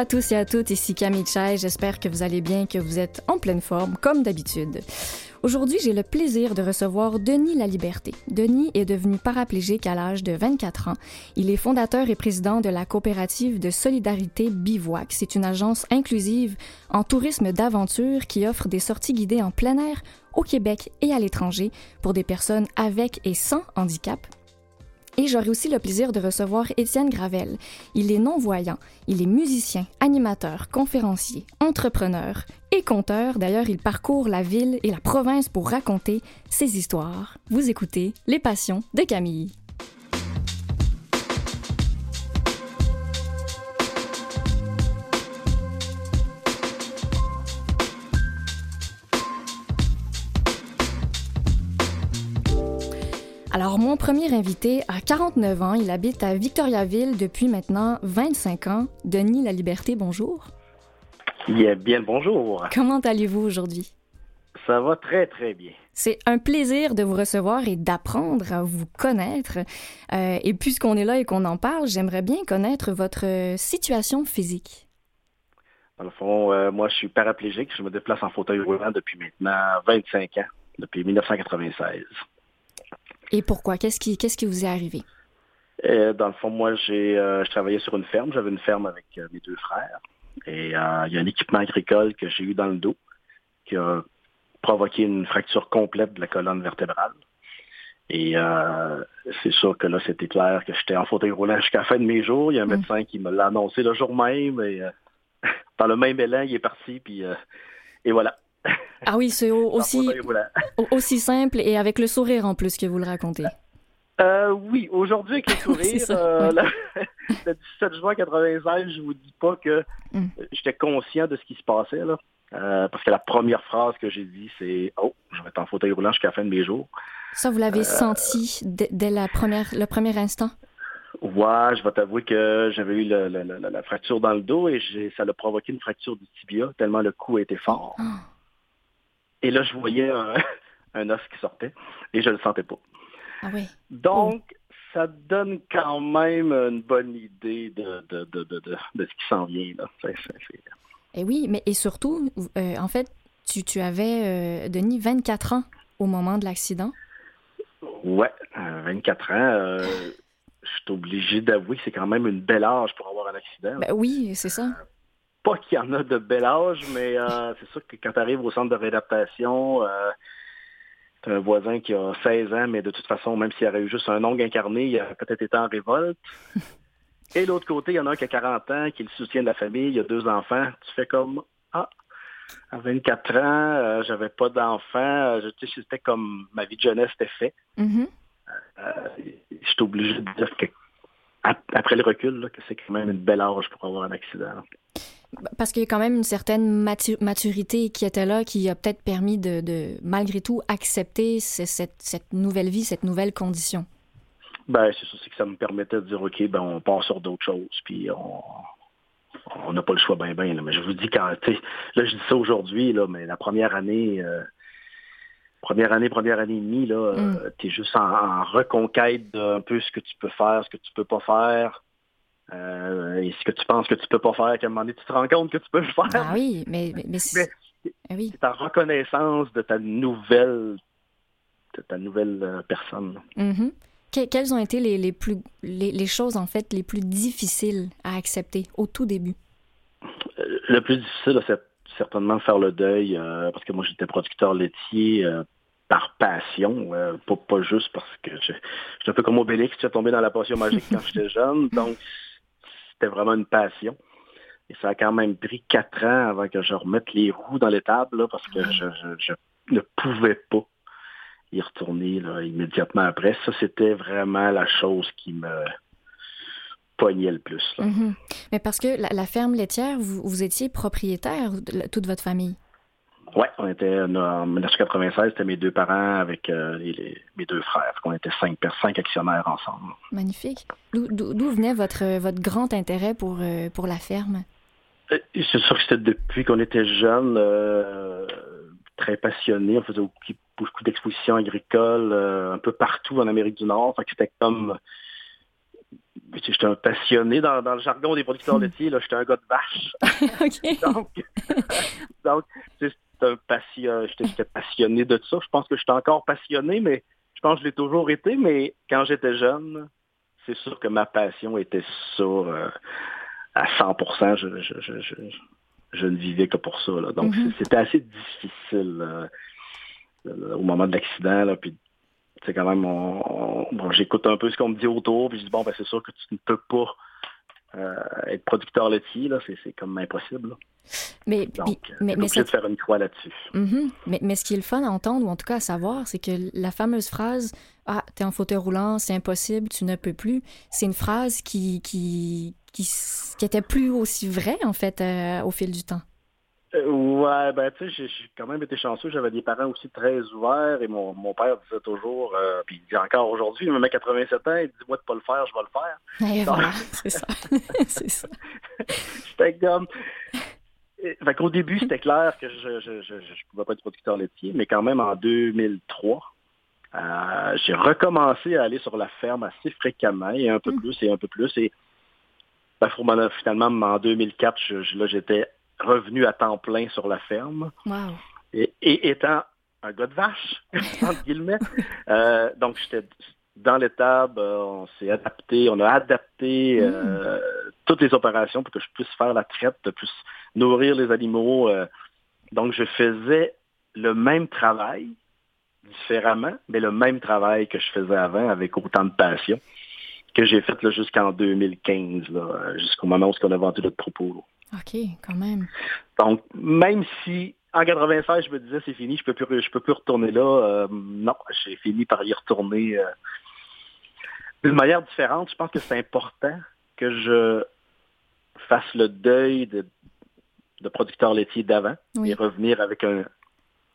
À tous et à toutes, ici Camille Chai. J'espère que vous allez bien, que vous êtes en pleine forme, comme d'habitude. Aujourd'hui, j'ai le plaisir de recevoir Denis Laliberté. Denis est devenu paraplégique à l'âge de 24 ans. Il est fondateur et président de la coopérative de solidarité Bivouac. C'est une agence inclusive en tourisme d'aventure qui offre des sorties guidées en plein air au Québec et à l'étranger pour des personnes avec et sans handicap et j'aurai aussi le plaisir de recevoir Étienne Gravel. Il est non-voyant, il est musicien, animateur, conférencier, entrepreneur et conteur. D'ailleurs, il parcourt la ville et la province pour raconter ses histoires. Vous écoutez Les Passions de Camille. Alors, mon premier invité a 49 ans. Il habite à Victoriaville depuis maintenant 25 ans. Denis La Liberté, bonjour. Bien, bien bonjour. Comment allez-vous aujourd'hui? Ça va très, très bien. C'est un plaisir de vous recevoir et d'apprendre à vous connaître. Euh, et puisqu'on est là et qu'on en parle, j'aimerais bien connaître votre situation physique. Dans le fond, euh, moi, je suis paraplégique. Je me déplace en fauteuil roulant depuis maintenant 25 ans, depuis 1996. Et pourquoi? Qu'est-ce qui, qu'est-ce qui vous est arrivé? Euh, dans le fond, moi, j'ai, euh, je travaillais sur une ferme. J'avais une ferme avec euh, mes deux frères. Et il y a un équipement agricole que j'ai eu dans le dos qui a provoqué une fracture complète de la colonne vertébrale. Et c'est sûr que là, c'était clair que j'étais en fauteuil roulant jusqu'à la fin de mes jours. Il y a un mm. médecin qui me l'a annoncé le jour même. Et dans le même élan, il est parti. Puis, et voilà. Ah oui, c'est aussi, aussi simple et avec le sourire en plus que vous le racontez. Euh, oui, aujourd'hui avec le sourire, euh, le, 17 juin 96, je vous dis pas que mm. j'étais conscient de ce qui se passait là, euh, parce que la première phrase que j'ai dit c'est oh, je vais être en fauteuil roulant jusqu'à la fin de mes jours. Ça, vous l'avez senti dès, la première, le premier instant? Ouais, je vais t'avouer que j'avais eu la fracture dans le dos et ça a provoqué une fracture du tibia tellement le coup était fort. Ah. Et là, je voyais un, os qui sortait et je ne le sentais pas. Ah oui. Donc, ça donne quand même une bonne idée de, de, de, de, ce qui s'en vient. Là. et oui, mais et surtout, euh, en fait, tu, tu avais, euh, Denis, 24 ans au moment de l'accident. Ouais, 24 euh, ans. je suis obligé d'avouer que c'est quand même une belle âge pour avoir un accident. Ben oui, c'est ça pas qu'il y en a de bel âge, mais euh, c'est sûr que quand tu arrives au centre de réadaptation, euh, tu as un voisin qui a 16 ans, mais de toute façon, même s'il aurait eu juste un ongle incarné, il a peut-être été en révolte. Et l'autre côté, il y en a un qui a 40 ans, qui est le soutien de la famille, il a deux enfants. Tu fais comme Ah, à 24 ans, euh, j'avais pas d'enfants. C'était comme ma vie de jeunesse était faite. Mm-hmm. je suis obligé de dire que après le recul, que c'est quand même une belle âge pour avoir un accident. Parce qu'il y a quand même une certaine maturité qui était là, qui a peut-être permis de, malgré tout, accepter cette, nouvelle vie, cette nouvelle condition. Ben, c'est ça, c'est que ça me permettait de dire, OK, ben, on passe sur d'autres choses, puis on n'a pas le choix ben ben. Mais je vous dis, quand, là, je dis ça aujourd'hui, là, mais la première année, euh, première année, première année et demie, là, mm. euh, tu es juste en, en reconquête d'un peu ce que tu peux faire, ce que tu peux pas faire. Euh, et ce que tu penses que tu peux pas faire, qu'à un moment donné, tu te rends compte que tu peux le faire. Ah oui, mais, mais, c'est ah oui. ta reconnaissance de ta nouvelle, de ta nouvelle euh, personne. Mm-hmm. quelles ont été les, les plus, les, les, choses, en fait, les plus difficiles à accepter au tout début? Euh, le plus difficile, c'est certainement faire le deuil, parce que moi, j'étais producteur laitier par passion, pas, pas juste parce que j'étais un peu comme Obélix est tombé dans la passion magique quand j'étais jeune. Donc, c'était vraiment une passion. Et ça a quand même pris quatre ans avant que je remette les roues dans l'étable, parce que je, ne pouvais pas y retourner immédiatement après. Ça, c'était vraiment la chose qui me poignait le plus. Mm-hmm. Mais parce que la, ferme laitière, vous, étiez propriétaire, de toute votre famille? Oui, on était en 1996, c'était mes deux parents avec euh, mes deux frères. On était cinq, cinq actionnaires ensemble. Magnifique. D'où venait votre, votre grand intérêt pour, euh, pour la ferme? Euh, c'est sûr que c'était depuis qu'on était jeunes, très passionnés. On faisait beaucoup d'expositions agricoles un peu partout en Amérique du Nord. c'était comme j'étais un passionné dans, le jargon des producteurs laitiers, là, j'étais un gars de vache. donc, donc un passion, j'étais passionné de ça. Je pense que j'étais encore passionné, mais je pense que je l'ai toujours été, mais quand j'étais jeune, c'est sûr que ma passion était sur euh, à 100%. Je, je, je, je, ne vivais que pour ça. Donc, mm-hmm. c'était assez difficile euh, au moment de l'accident. Puis, c'est quand même, bon, j'écoute un peu ce qu'on me dit autour, puis je dis, bon, ben, c'est sûr que tu ne peux pas euh, être producteur laitier, là, c'est, comme impossible. Mais, Donc, mais, mais de faire une croix là-dessus. Mm-hmm. mais, mais ce qui est le fun à entendre, ou en tout cas à savoir, c'est que la fameuse phrase Ah, t'es en fauteuil roulant, c'est impossible, tu ne peux plus, c'est une phrase qui, qui, qui, qui était plus aussi vraie, en fait, euh, au fil du temps. Ouais, ben tu sais, j'ai quand même été chanceux. J'avais des parents aussi très ouverts et mon, mon père disait toujours, euh, puis il dit encore aujourd'hui, il me met 87 ans, il dit moi de pas le faire, je vais le faire. Voilà, c'est ça. c'est ça. J'étais comme. Fait qu'au début, c'était clair que je je, je, je, pouvais pas être producteur laitier, mais quand même en 2003, euh, j'ai recommencé à aller sur la ferme assez fréquemment, et un peu mm. plus et un peu plus. Et ben, finalement, en 2004, je, là, j'étais revenu à temps plein sur la ferme. Et, étant un gars de vache, entre guillemets, euh, donc j'étais dans l'étable, euh, on s'est adapté, on a adapté euh, mm. toutes les opérations pour que je puisse faire la traite, puisse nourrir les animaux. donc je faisais le même travail, différemment, mais le même travail que je faisais avant avec autant de passion que j'ai fait jusqu'en 2015, jusqu'au moment où on a vendu notre propos. OK, quand même. Donc, même si en 96, je me disais c'est fini, je peux plus, je peux plus retourner là. Euh, non, j'ai fini par y retourner euh, d'une manière différente. Je pense que c'est important que je fasse le deuil de, producteur laitier d'avant et revenir avec un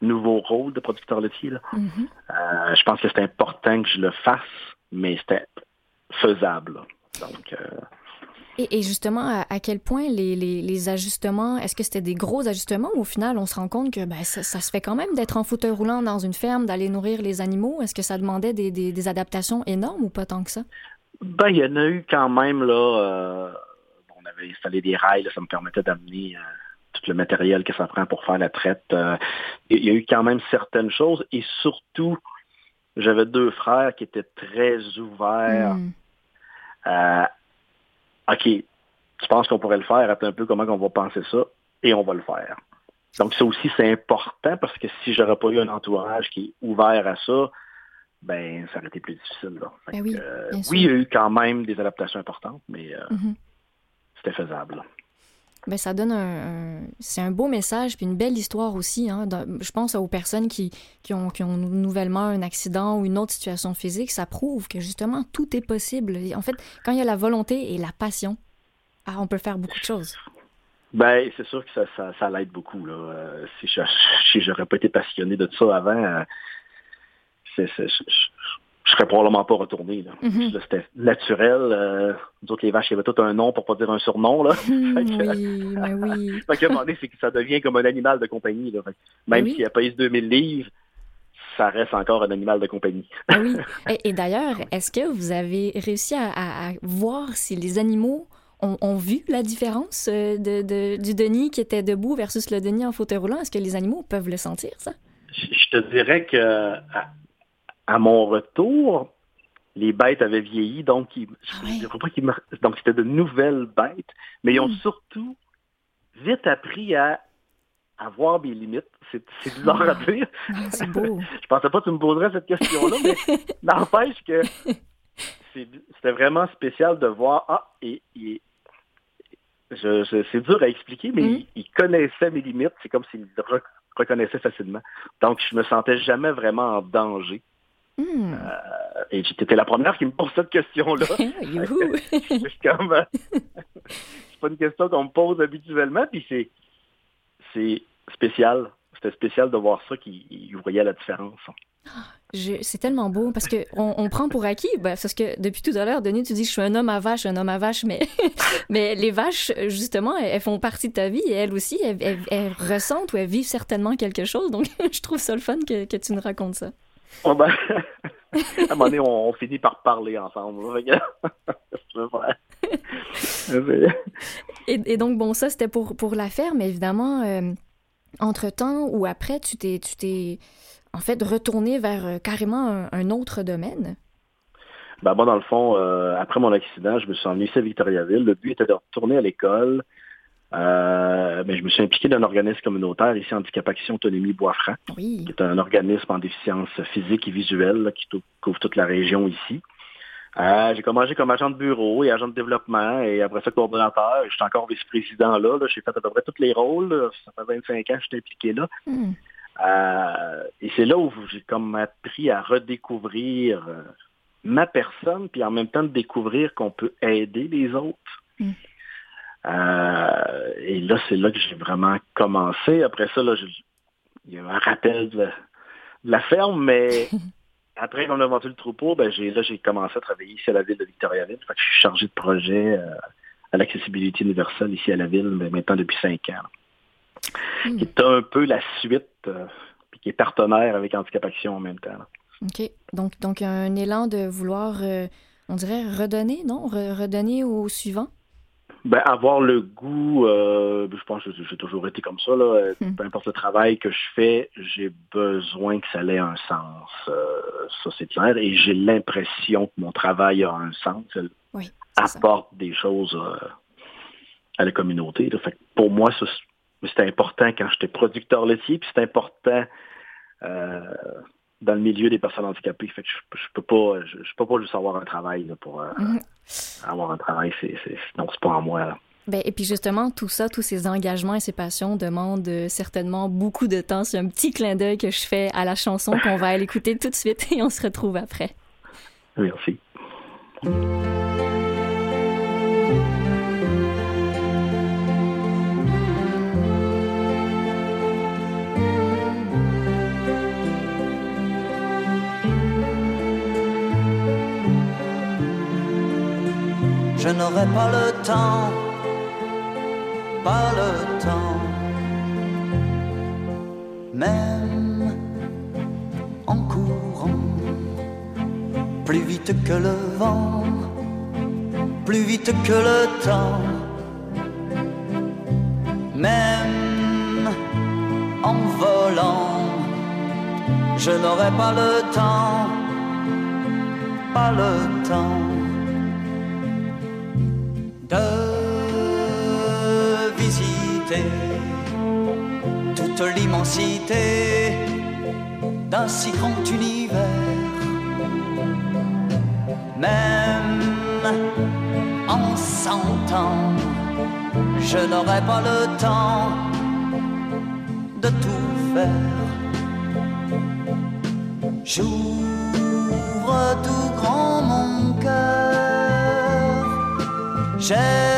nouveau rôle de producteur laitier. Mm-hmm. Euh, je pense que c'est important que je le fasse, mais c'était faisable. Donc, et, justement, à, quel point les, les, ajustements, est-ce que c'était des gros ajustements ou au final, on se rend compte que ben, ça, se fait quand même d'être en fauteuil roulant dans une ferme, d'aller nourrir les animaux? Est-ce que ça demandait des, des, adaptations énormes ou pas tant que ça? Ben, il y en a eu quand même, là. Euh, on avait installé des rails, ça me permettait d'amener euh, tout le matériel que ça prend pour faire la traite. Euh, il y a eu quand même certaines choses et surtout, j'avais deux frères qui étaient très ouverts. Hmm. OK, tu penses qu'on pourrait le faire, attends un peu comment on va penser ça, et on va le faire. Donc ça aussi, c'est important parce que si j'aurais pas eu un entourage qui est ouvert à ça, ben ça aurait été plus difficile. Ben oui, euh, oui, il y a eu quand même des adaptations importantes, mais euh, mm-hmm. c'était faisable. Ben, ça donne un, c'est un beau message puis une belle histoire aussi. Hein, je pense aux personnes qui, qui, ont, nouvellement un accident ou une autre situation physique. Ça prouve que justement tout est possible. En fait, quand il y a la volonté et la passion, ah, on peut faire beaucoup de choses. Ben, c'est sûr que ça, ça, ça l'aide beaucoup. Là. Euh, si je j'aurais pas été passionné de ça avant, euh, c'est, je serais probablement pas retourné. Là. Mm-hmm. C'était naturel. Euh, nous autres, les vaches, il y avait tout un nom pour pas dire un surnom. Là. Mm, oui, mais oui. fait un moment donné, c'est que ça devient comme un animal de compagnie. Là. même s'il a payé 2000 livres, ça reste encore un animal de compagnie. Ah oui. Et, d'ailleurs, est-ce que vous avez réussi à, voir si les animaux ont, vu la différence euh, de, de, du Denis qui était debout versus le Denis en fauteuil roulant? Est-ce que les animaux peuvent le sentir, ça? Je te dirais que à mon retour, les bêtes avaient vieilli, donc ah donc c'était de nouvelles bêtes, mais ils ont hmm. surtout vite appris à avoir des limites. C'est bizarre à ah. dire. C'est beau. je pensais pas que tu me poserais cette question-là, mais n'empêche que c'était vraiment spécial de voir ah et, c'est dur à expliquer, mais hmm. il, connaissait mes limites. C'est comme s'il reconnaissait facilement. Donc, je me sentais jamais vraiment en danger. Hmm. Euh, et j'étais la première qui me pose cette question-là. c'est comme, euh, c'est pas une question qu'on me pose habituellement, puis c'est, c'est spécial. C'était spécial de voir ça, qu'il voyait la différence. c'est tellement beau parce que on, prend pour acquis, ben, parce que depuis tout à l'heure, Denis, tu dis je suis un homme à vache, un homme à vache, mais, mais les vaches, justement, elles, font partie de ta vie et elles aussi, elles, ressentent ou elles vivent certainement quelque chose. Donc, je trouve ça le fun que, que tu nous racontes ça. Ben, à un moment donné, on, finit par parler ensemble. et, donc, bon, ça, c'était pour, pour la mais évidemment, euh, entre-temps ou après, tu t'es, tu t'es en fait retourné vers euh, carrément un, autre domaine? Ben, moi, dans le fond, euh, après mon accident, je me suis emmené à Victoriaville. Le but était de retourner à l'école. Euh, mais je me suis impliqué dans un organisme communautaire ici, Handicap Action Autonomie Bois-Franc, qui est un organisme en déficience physique et visuelle qui couvre toute la région ici. j'ai commencé comme agent de bureau et agent de développement et après ça coordonnateur. Je suis encore vice-président là. J'ai fait à peu près tous les rôles. Ça fait 25 ans que je suis impliqué là. Hmm. Euh, et c'est là où j'ai comme appris à redécouvrir euh, ma personne, puis en même temps de découvrir qu'on peut aider les autres. Mm. Euh, et là, c'est là que j'ai vraiment commencé. Après ça, là, il y a un rappel de, la ferme, mais après qu'on a vendu le troupeau, ben, j'ai, là, j'ai commencé à travailler ici à la ville de Victoriaville. Fait que je suis chargé de projet à l'accessibilité universelle ici à la ville, mais maintenant depuis cinq ans qui est un peu la suite, euh, puis qui est partenaire avec Handicap Action en même temps. OK. Donc, donc un élan de vouloir, euh, on dirait, redonner, non? redonner au suivant? Ben, avoir le goût, euh, je pense que j'ai toujours été comme ça, là. Hmm. peu importe le travail que je fais, j'ai besoin que ça ait un sens. ça, c'est clair. Et j'ai l'impression que mon travail a un sens. oui, apporte des choses à la communauté. Fait pour moi, c'était important quand j'étais producteur laitier, puis c'est important euh, dans le milieu des personnes handicapées. Fait je, je peux pas, je, peux pas juste avoir un travail pour euh, mhm. avoir un travail, c'est, c'est, non, c'est pas en moi. Ben, et puis justement, tout ça, tous ces engagements et ces passions demandent euh, certainement beaucoup de temps. C'est un petit clin d'œil que je fais à la chanson qu'on va aller écouter tout de suite et on se retrouve après. Merci. Je n'aurai pas le temps, pas le temps, même en courant, plus vite que le vent, plus vite que le temps, même en volant, je n'aurai pas le temps, pas le temps toute l'immensité d'un si grand univers. Même en cent ans, je n'aurai pas le temps de tout faire. J'ouvre tout grand mon cœur J'aime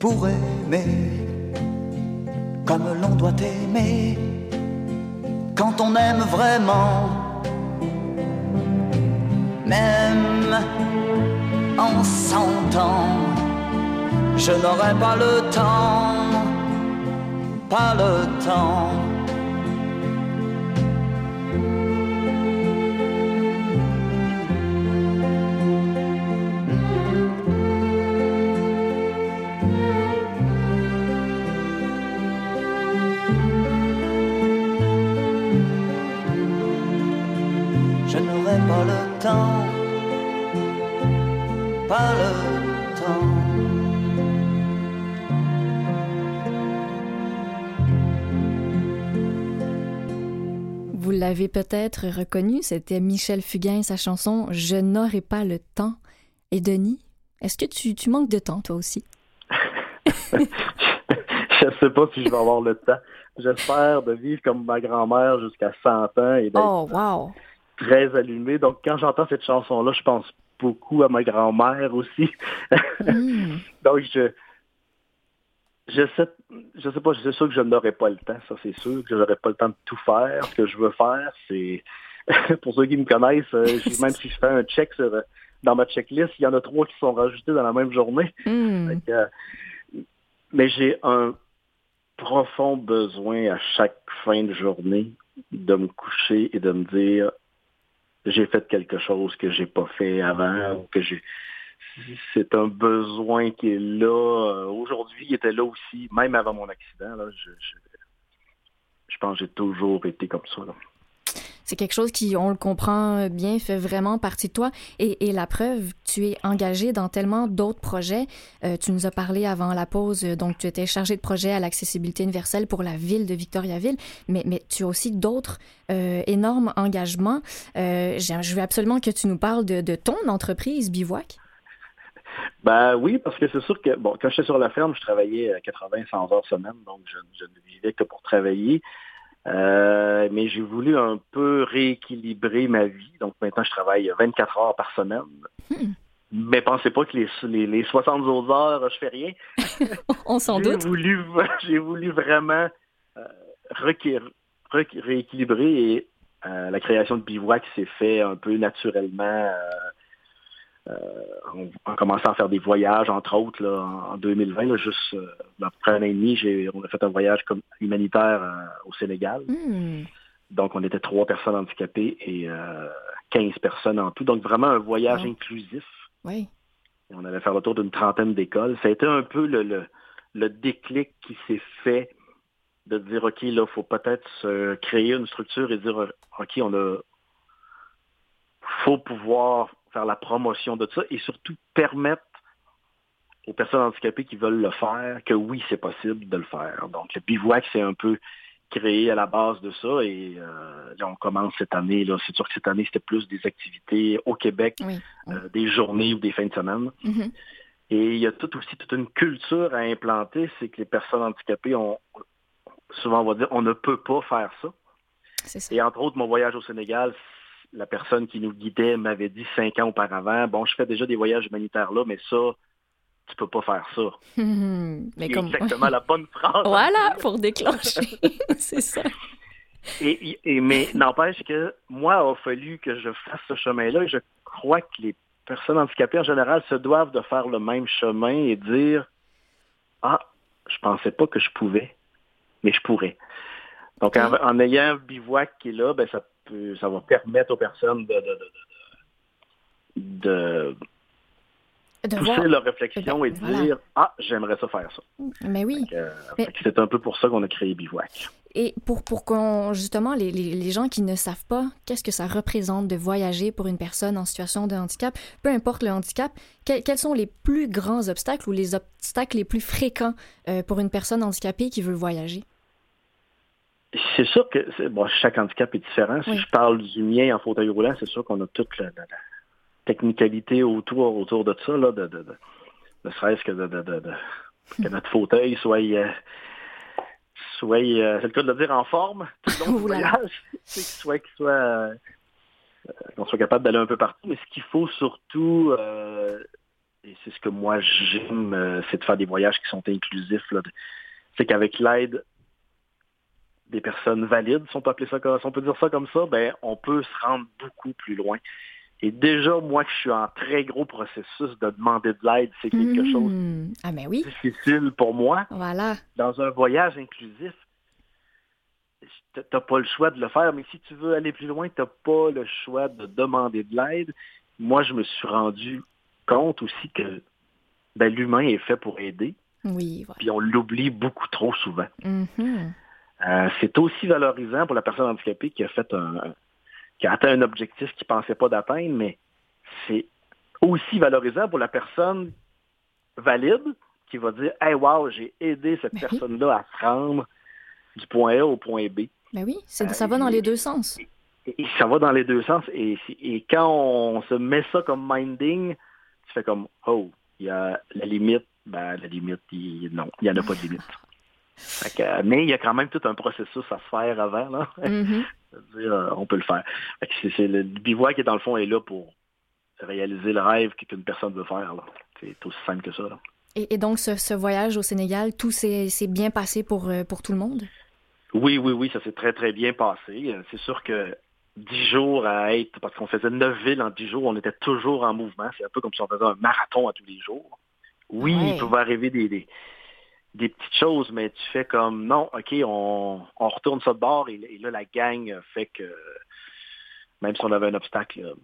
pour aimer comme l'on doit aimer quand on aime vraiment. Même en cent ans, je n'aurai pas le temps, pas le temps peut-être reconnu, c'était Michel Fugain, sa chanson Je n'aurai pas le temps. Et Denis, est-ce que tu, tu manques de temps toi aussi? Je sais pas si je vais avoir le temps. J'espère de vivre comme ma grand-mère jusqu'à 100 ans et d'être Oh, wow! très allumé. Donc, quand j'entends cette chanson-là, je pense beaucoup à ma grand-mère aussi. Hmm. Donc, je, je sais, je sais pas, c'est sûr que je n'aurai pas le temps, ça c'est sûr, que je n'aurai pas le temps de tout faire. Ce que je veux faire, c'est, pour ceux qui me connaissent, euh, je- même si je fais un check sur, euh, dans ma checklist, il y en a trois qui sont rajoutés dans la même journée. Hmm. Que, euh, mais j'ai un profond besoin à chaque fin de journée de me coucher et de me dire j'ai fait quelque chose que j'ai pas fait avant ou que j'ai c'est un besoin qui est là Euh, aujourd'hui il était là aussi même avant mon accident là je, pense que j'ai toujours été comme ça. C'est quelque chose qui, on le comprend bien, fait vraiment partie de toi. Et, la preuve, tu es engagé dans tellement d'autres projets. Euh, tu nous as parlé avant la pause, euh, donc tu étais chargé de projet à l'accessibilité universelle pour la ville de Victoriaville, mais, tu as aussi d'autres énormes engagements. Je veux absolument que tu nous parles de ton entreprise, Bivouac. Ben oui, parce que c'est sûr que, bon, quand j'étais sur la ferme, je travaillais à 80, 100 heures semaine, donc je, je ne vivais que pour travailler. Euh, mais j'ai voulu un peu rééquilibrer ma vie. Donc maintenant, je travaille 24 heures par semaine. Hmm. Mais pensez pas que les, les, les 60 autres heures, je fais rien. On s'en doute. voulu, j'ai voulu vraiment euh, rééquilibrer et euh, la création de Bivouac s'est fait un peu naturellement. Euh, euh, on, on a commencé à faire des voyages, entre autres, là, en, en 2020, là, juste euh, après un an et demi, j'ai, on a fait un voyage comme humanitaire euh, au Sénégal. Hmm. Donc, on était trois personnes handicapées et euh, 15 personnes en tout. Donc, vraiment un voyage inclusif. Oui. Et on allait faire le tour d'une trentaine d'écoles. Ça a été un peu le, le, le déclic qui s'est fait de dire, OK, là, il faut peut-être se créer une structure et dire, OK, on a faut pouvoir faire la promotion de ça et surtout permettre aux personnes handicapées qui veulent le faire que oui, c'est possible de le faire. Donc, le bivouac, c'est un peu créé à la base de ça et euh, là, on commence cette année. Là, c'est sûr que cette année, c'était plus des activités au Québec, Oui. euh, des journées ou des fins de semaine. Mhm. Et il y a tout aussi toute une culture à implanter, c'est que les personnes handicapées ont souvent on va dire on ne peut pas faire ça. Ça. Et entre autres, mon voyage au Sénégal, la personne qui nous guidait m'avait dit cinq ans auparavant, bon, je fais déjà des voyages humanitaires là, mais ça, tu peux pas faire ça. Mais comme... exactement la bonne phrase. Voilà, pour déclencher. c'est ça. Et, et- mais n'empêche que moi, il a fallu que je fasse ce chemin-là et je crois que les personnes handicapées en général se doivent de faire le même chemin et dire Ah, je pensais pas que je pouvais, mais je pourrais. Donc en, en ayant un bivouac qui est là, ben ça peut ça va permettre aux personnes de, de, de, de- de De pousser voir... leur réflexion et de Voilà. dire Ah, j'aimerais ça faire ça. Mais oui. Euh, Mais- C'est un peu pour ça qu'on a créé Bivouac. Et pour, pour qu'on, justement, les, les, les gens qui ne savent pas qu'est-ce que ça représente de voyager pour une personne en situation de handicap, peu importe le handicap, quels, quels sont les plus grands obstacles ou les obstacles les plus fréquents euh, pour une personne handicapée qui veut voyager? C'est sûr que bon, chaque handicap est différent. Si Oui. je parle du mien en fauteuil roulant, c'est sûr qu'on a toute la, technicalité autour, autour de ça, là, de, de, de, ne serait-ce que de, que notre fauteuil soit, euh, soit euh, c'est le cas de le dire, en forme tout le long du voyage. Qu'il soit, qu'il soit, euh, qu'on soit capable d'aller un peu partout. Mais ce qu'il faut surtout, et c'est ce que moi j'aime, c'est de faire des voyages qui sont inclusifs. là, C'est qu'avec l'aide des personnes valides, si on peut appeler ça comme, si on peut dire ça comme ça, ben on peut se rendre beaucoup plus loin. Et déjà, moi, que je suis en très gros processus de demander de l'aide, c'est quelque chose Hmm. Ah, mais oui. de difficile pour moi. Voilà. Dans un voyage inclusif, t- t'as pas le choix de le faire, mais si tu veux aller plus loin, t'as pas le choix de demander de l'aide. Moi, je me suis rendu compte aussi que ben, l'humain est fait pour aider, Oui, voilà. puis on l'oublie beaucoup trop souvent. Mhm. Euh, c'est aussi valorisant pour la personne handicapée qui a fait un qui a atteint un objectif qu'il pensait pas d'atteindre, mais c'est aussi valorisant pour la personne valide qui va dire Hey wow, j'ai aidé cette Ben oui. personne-là à se rendre du point A au point B. Ben oui, Euh, ça va dans les deux sens. Et, et ça va dans les deux sens. Et, et quand on se met ça comme minding, tu fais comme Oh, il y a la limite, ben la limite, il- non, il n'y en a pas de limite. mais il y a quand même tout un processus à se faire avant. Là. Mm-hmm. on peut le faire. C'est, le bivouac qui, dans le fond, est là pour réaliser le rêve qu'une personne veut faire. C'est aussi simple que ça. Et, donc, ce, voyage au Sénégal, tout s'est, bien passé pour, euh, pour tout le monde? Oui, oui, oui, ça s'est très, très bien passé. C'est sûr que dix jours à être, parce qu'on faisait neuf villes en dix jours, on était toujours en mouvement. C'est un peu comme si on faisait un marathon à tous les jours. Oui, il pouvait arriver des, des, petites choses, mais tu fais comme, non, OK, on, on retourne ça de bord, et, là, la gang fait que, même si on avait un obstacle,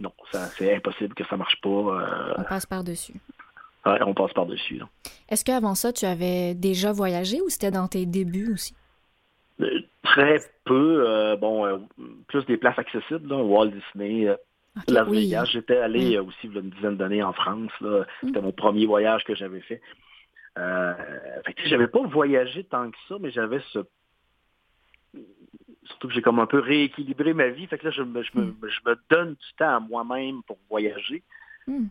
non, c'est impossible que ça marche pas. Euh. on passe par-dessus. Ouais, on passe par-dessus. Est-ce qu'avant ça, tu avais déjà voyagé ou c'était dans tes débuts aussi? Euh, très peu. Euh, bon, plus des places accessibles, Walt Disney, Las Vegas. J'étais allé aussi il y a une dizaine d'années en France. Mm. C'était mon premier voyage que j'avais fait. Euh, j'avais pas voyagé tant que ça, mais j'avais ce surtout que j'ai comme un peu rééquilibré ma vie. Fait que là, je me, je me, hmm. donne du temps à moi-même pour voyager. Hmm.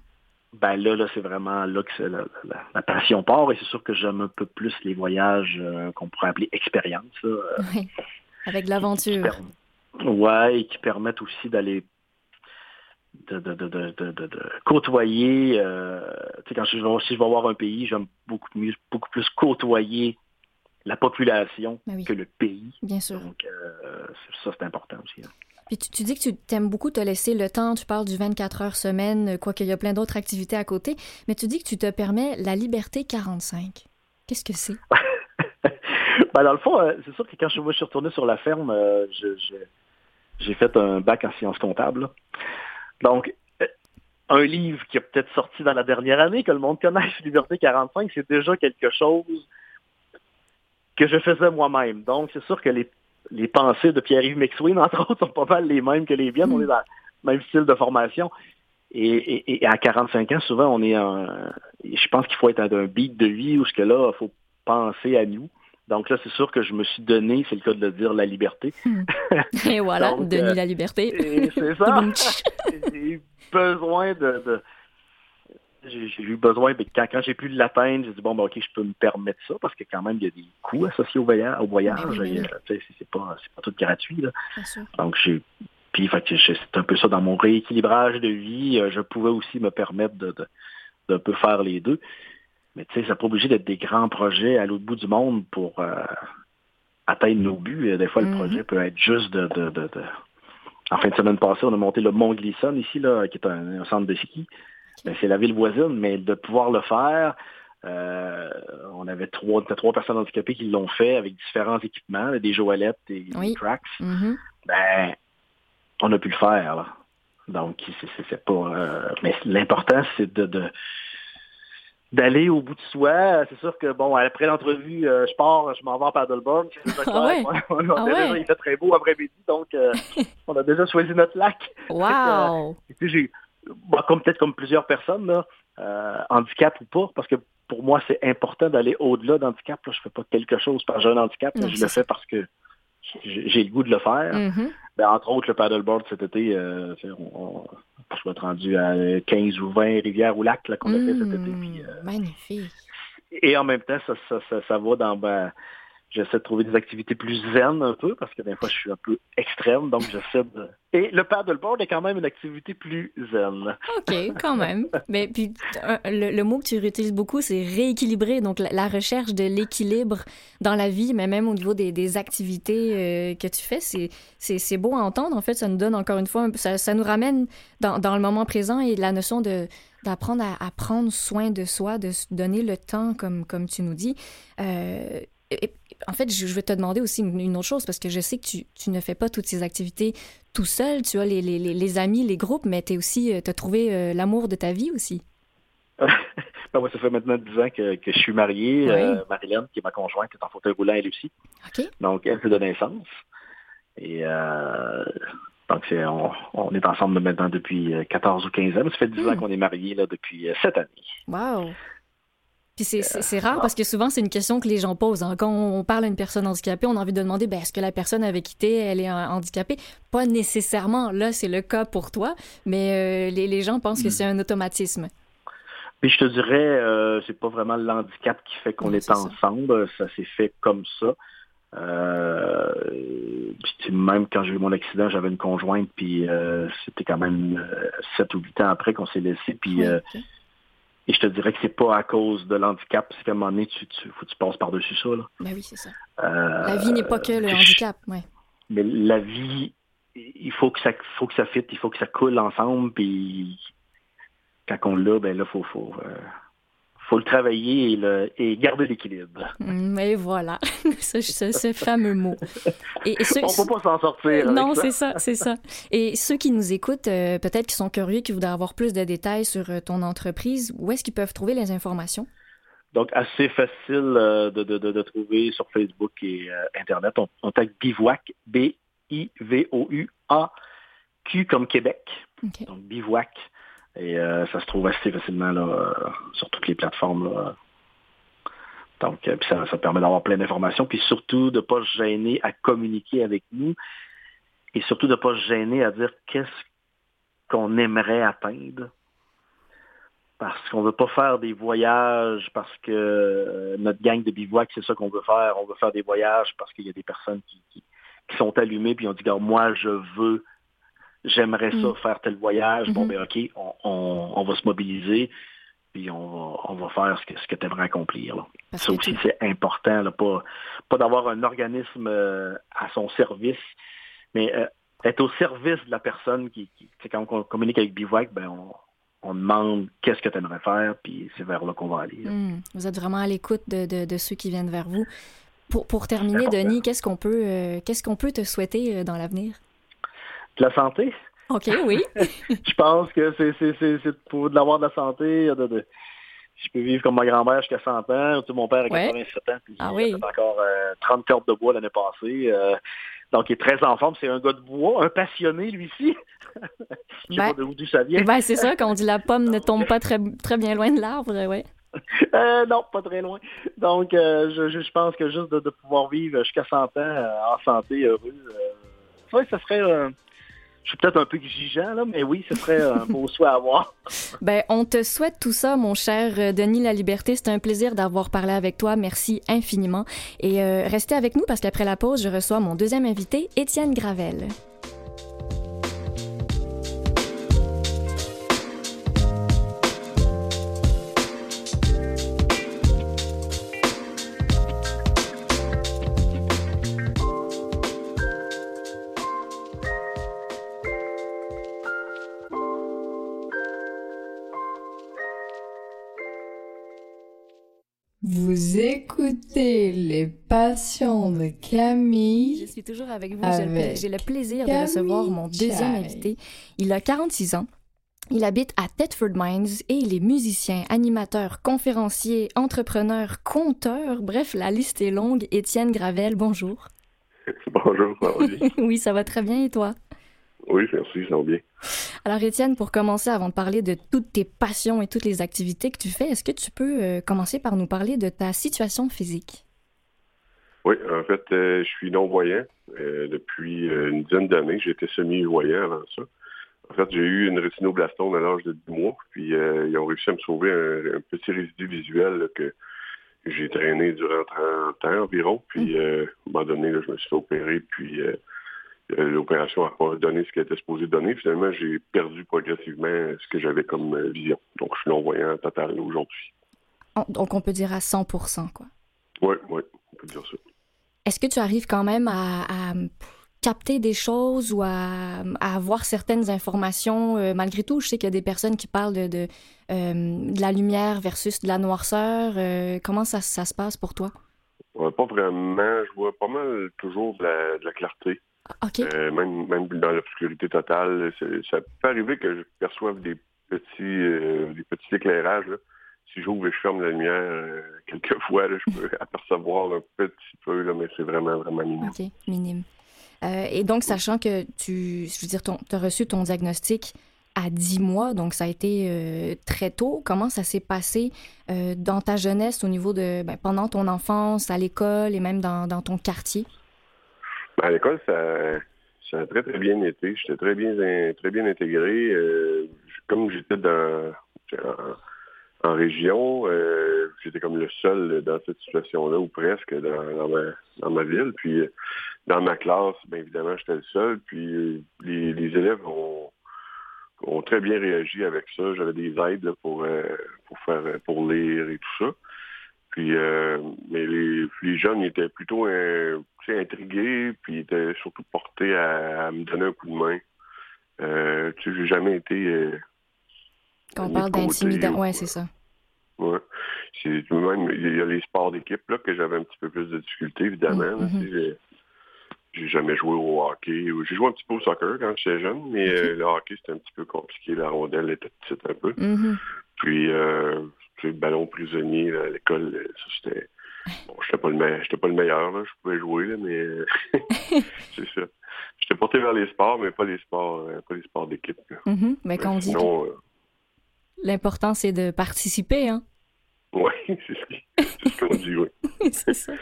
Ben là, là c'est vraiment là que la, passion part et c'est sûr que j'aime un peu plus les voyages euh, qu'on pourrait appeler expérience. Euh, oui, avec l'aventure. Ouais, et qui permettent aussi d'aller de, de, de, de, côtoyer. Euh, tu sais, quand je, si je vais voir un pays, j'aime beaucoup, beaucoup plus côtoyer la population ben que le pays. Bien sûr. Donc, euh, ça, c'est important aussi. Hein. Puis tu, dis que tu t'aimes beaucoup te laisser le temps, tu parles du 24 heures semaine, quoique il y a plein d'autres activités à côté, mais tu dis que tu te permets la liberté 45. Qu'est-ce que c'est? ben, dans le fond, euh, c'est sûr que quand je, suis retourné sur la ferme, euh, j'ai fait un bac en sciences comptables. Donc, un livre qui a peut-être sorti dans la dernière année, que le monde connaisse, Liberté 45, c'est déjà quelque chose que je faisais moi-même. Donc, c'est sûr que les, les pensées de Pierre-Yves McSween, entre autres, sont pas mal les mêmes que les miennes. On est dans le même style de formation. Et, à 45 ans, souvent, on est en... Je pense qu'il faut être dans un beat de vie où ce que là, il faut penser à nous. Donc là, c'est sûr que je me suis donné, c'est le cas de le dire, la liberté. Hmm. Et voilà, donner la liberté. C'est ça. J'ai besoin de j'ai eu besoin, mais quand, quand j'ai pu l'atteindre, j'ai dit bon ben ok, je peux me permettre ça parce que quand même il y a des coûts associés au voyage, au voyage. C'est pas tout gratuit là. Donc j'ai puis c'est un peu ça dans mon rééquilibrage de vie, euh, je pouvais aussi me permettre de, de, de peu faire les deux. Mais tu sais, ça pas obligé d'être des grands projets à l'autre bout du monde pour euh, atteindre nos buts. Des fois, le mm-hmm. projet peut être juste de, de, de, En fin de semaine passée, on a monté le Mont Glisson ici, là, qui est un centre de ski. Ben, c'est la ville voisine, mais de pouvoir le faire, euh, on avait trois, trois personnes handicapées qui l'ont fait avec différents équipements, des joalettes et des tracks. Mm-hmm. Ben, on a pu le faire. Donc, c'est pas. Euh, mais l'important, c'est de, d'aller au bout de soi. C'est sûr que, bon, après l'entrevue, euh, je pars, je m'en vais en paddleboard. Ah ouais? ah ouais? Il fait très beau après-midi, donc on a déjà choisi notre lac. Wow! bah, comme peut-être comme plusieurs personnes, là, euh, handicap ou pas, parce que pour moi, c'est important d'aller au-delà d'handicap. Je ne fais pas quelque chose par un handicap, je le fais parce que j'ai le goût de le faire. Mm-hmm. ben, entre autres, le paddleboard cet été, euh, on, je vais être rendu à 15 ou 20 rivières ou lacs qu'on a fait cet été. Puis, euh, Magnifique. Et en même temps, ça, ça, ça, ça va dans... Ben, J'essaie de trouver des activités plus zen un peu, parce que des fois, je suis un peu extrême, donc j'essaie de... Et le paddleboard est quand même une activité plus zen. OK, quand même. Mais puis, le, mot que tu réutilises beaucoup, c'est rééquilibrer. Donc, la, recherche de l'équilibre dans la vie, mais même au niveau des, activités euh, que tu fais, c'est beau à entendre. En fait, ça nous donne encore une fois, ça, ça nous ramène dans, dans, le moment présent et la notion de d'apprendre à, prendre soin de soi, de se donner le temps, comme, comme tu nous dis. Euh, en fait, je vais te demander aussi une, autre chose, parce que je sais que tu, ne fais pas toutes ces activités tout seul. Tu as les, amis, les groupes, mais tu aussi, euh, as trouvé euh, l'amour de ta vie aussi. ben, moi, ça fait maintenant 10 ans que, je suis marié. Euh, Marilyn, qui est ma conjointe, qui est en fauteuil roulant, elle aussi. Donc, elle, c'est de naissance. Et donc, on, est ensemble maintenant depuis 14 ou 15 ans. Ça fait 10 ans hmm. qu'on est mariés là, depuis 7 années. Wow! Puis c'est rare parce que souvent, c'est une question que les gens posent. Hein. Quand on parle à une personne handicapée, on a envie de demander ben, est-ce que la personne avait quitté, elle est handicapée? Pas nécessairement. Là, c'est le cas pour toi, mais euh, les, gens pensent que hmm. c'est un automatisme. Puis je te dirais, euh, c'est pas vraiment le handicap qui fait qu'on est, ensemble. Ça, s'est fait comme ça. Euh, puis même quand j'ai eu mon accident, j'avais une conjointe, puis euh, c'était quand même sept ou huit ans après qu'on s'est laissé. Puis et je te dirais que c'est pas à cause de l'handicap, c'est qu'à un moment donné, tu, tu, faut que tu passes par-dessus ça. Là. Ben oui, c'est ça. la vie n'est pas que le handicap, ouais. Mais la vie, il faut que ça faut que ça fitte, il faut que ça coule ensemble, puis quand on l'a, ben là, faut, faut, euh, faut le travailler et, le, et garder l'équilibre. Mais voilà, ce, fameux mot. Et, on ne peut pas s'en sortir. Non, c'est ça, c'est ça. Et ceux qui nous écoutent, euh, peut-être qui sont curieux, qui voudraient avoir plus de détails sur euh, ton entreprise, où est-ce qu'ils peuvent trouver les informations? Donc, assez facile de, de, de, trouver sur Facebook et Internet. On, on tape Bivouac, B-I-V-O-U-A-Q comme Québec. Donc, Bivouac. Et euh, ça se trouve assez facilement là, euh, sur toutes les plateformes. Donc, euh, ça, ça, permet d'avoir plein d'informations, puis surtout de ne pas se gêner à communiquer avec nous et surtout de ne pas se gêner à dire qu'est-ce qu'on aimerait atteindre. Parce qu'on ne veut pas faire des voyages parce que notre gang de bivouac, c'est ça qu'on veut faire. On veut faire des voyages parce qu'il y a des personnes qui, qui, sont allumées puis on dit, moi, je veux j'aimerais ça mm. faire tel voyage. Bon, mm-hmm. ben OK, on, va se mobiliser, puis on va, on va faire ce que, ce que tu aimerais accomplir. Là. Ça aussi, c'est important, là, pas, pas d'avoir un organisme euh, à son service, mais euh, être au service de la personne qui, qui quand on communique avec Bivouac, ben on, on demande qu'est-ce que tu aimerais faire, puis c'est vers là qu'on va aller. Mm. Vous êtes vraiment à l'écoute de, de, ceux qui viennent vers vous. Pour, pour terminer, Denis, qu'est-ce qu'on peut, euh, qu'est-ce qu'on peut te souhaiter dans l'avenir? De la santé. OK, oui. je pense que c'est pour l'avoir de la santé. De, je peux vivre comme ma grand-mère jusqu'à 100 ans. mon père a 87 ans. Puis ah oui. Il a encore 30 euh, cordes de bois l'année passée. Euh, donc, il est très en forme. C'est un gars de bois, un passionné, lui-ci. je sais ben, pas d'où ça vient. Ben, c'est ça, quand on dit la pomme ne tombe pas très, très bien loin de l'arbre, oui. Euh, non, pas très loin. Donc, je, je, pense que juste de, pouvoir vivre jusqu'à 100 ans en santé, heureux, ça, ça serait je suis peut-être un peu exigeant, mais oui, ce serait un beau souhait à avoir. ben, on te souhaite tout ça, mon cher euh, Denis La Liberté. C'est un plaisir d'avoir parlé avec toi. Merci infiniment. Et euh, restez avec nous parce qu'après la pause, je reçois mon deuxième invité, Étienne Gravel. Vous écoutez les passions de Camille. Je suis toujours avec vous. J'ai le, plaisir de recevoir mon deuxième invité. Il a 46 ans. Il habite à Thetford Mines et il est musicien, animateur, conférencier, entrepreneur, conteur. Bref, la liste est longue. Étienne Gravel, bonjour. bonjour, oui, ça va très bien et toi? Oui, merci, ça va bien. Alors, Étienne, pour commencer, avant de parler de toutes tes passions et toutes les activités que tu fais, est-ce que tu peux euh, commencer par nous parler de ta situation physique? Oui, en fait, euh, je suis non-voyant euh, depuis une dizaine d'années. J'étais semi-voyant avant ça. En fait, j'ai eu une rétinoblastome à l'âge de 10 mois, puis ils ont réussi à me sauver un, petit résidu visuel que j'ai traîné durant 30 ans environ. Puis, mmh. à un moment donné, je me suis fait opérer, puis euh, l'opération n'a pas donné ce qu'elle était supposée donner. Finalement, j'ai perdu progressivement ce que j'avais comme euh, vision. Donc, je suis non-voyant total aujourd'hui. Donc, on peut dire à 100% quoi. Oui, oui, on peut dire ça. Est-ce que tu arrives quand même à, capter des choses ou à, avoir certaines informations? Euh, malgré tout? Je sais qu'il y a des personnes qui parlent de, de, la lumière versus de la noirceur. comment ça, se passe pour toi? pas vraiment. Je vois pas mal toujours de la clarté. Euh, même, même dans l'obscurité totale, ça peut arriver que je perçoive des petits, euh, des petits éclairages. Si j'ouvre et je ferme la lumière, euh, quelquefois, je peux apercevoir un petit peu, là, mais c'est vraiment, vraiment minime. OK, minime. et donc, sachant que tu, je veux dire, tu as reçu ton diagnostic à 10 mois, donc ça a été très tôt. Comment ça s'est passé dans ta jeunesse au niveau de, ben, pendant ton enfance, à l'école et même dans, dans ton quartier? À l'école, ça, a très, très bien été. J'étais très bien, très bien intégré. Euh, comme j'étais en région. J'étais comme le seul dans cette situation-là, ou presque, dans, ma, ville. Puis dans ma classe, bien évidemment, j'étais le seul. Puis les, élèves ont, ont, très bien réagi avec ça. J'avais des aides pour, pour faire pour lire et tout ça. Puis, euh, mais les, les jeunes étaient plutôt euh, intrigués, puis étaient surtout portés à, me donner un coup de main. Euh, tu sais, j'ai jamais été. Euh, Quand on parle d'intimidation, ouais, c'est ça. Ouais. C'est même il y a les sports d'équipe là que j'avais un petit peu plus de difficulté, évidemment. Mm j'ai jamais joué au hockey. J'ai joué un petit peu au soccer quand j'étais jeune, mais le hockey c'était un petit peu compliqué. La rondelle était petite un peu. Mm-hmm. Puis le ballon prisonnier à l'école, ça c'était. Bon, j'étais pas le meilleur, j'étais pas le meilleur, là. je pouvais jouer, là, mais c'est ça. J'étais porté vers les sports, mais pas les sports, euh, pas les sports d'équipe. Mm-hmm. Mais quand on dit euh, l'important c'est de participer, hein? Oui, c'est ce qu'on dit, oui. c'est ça.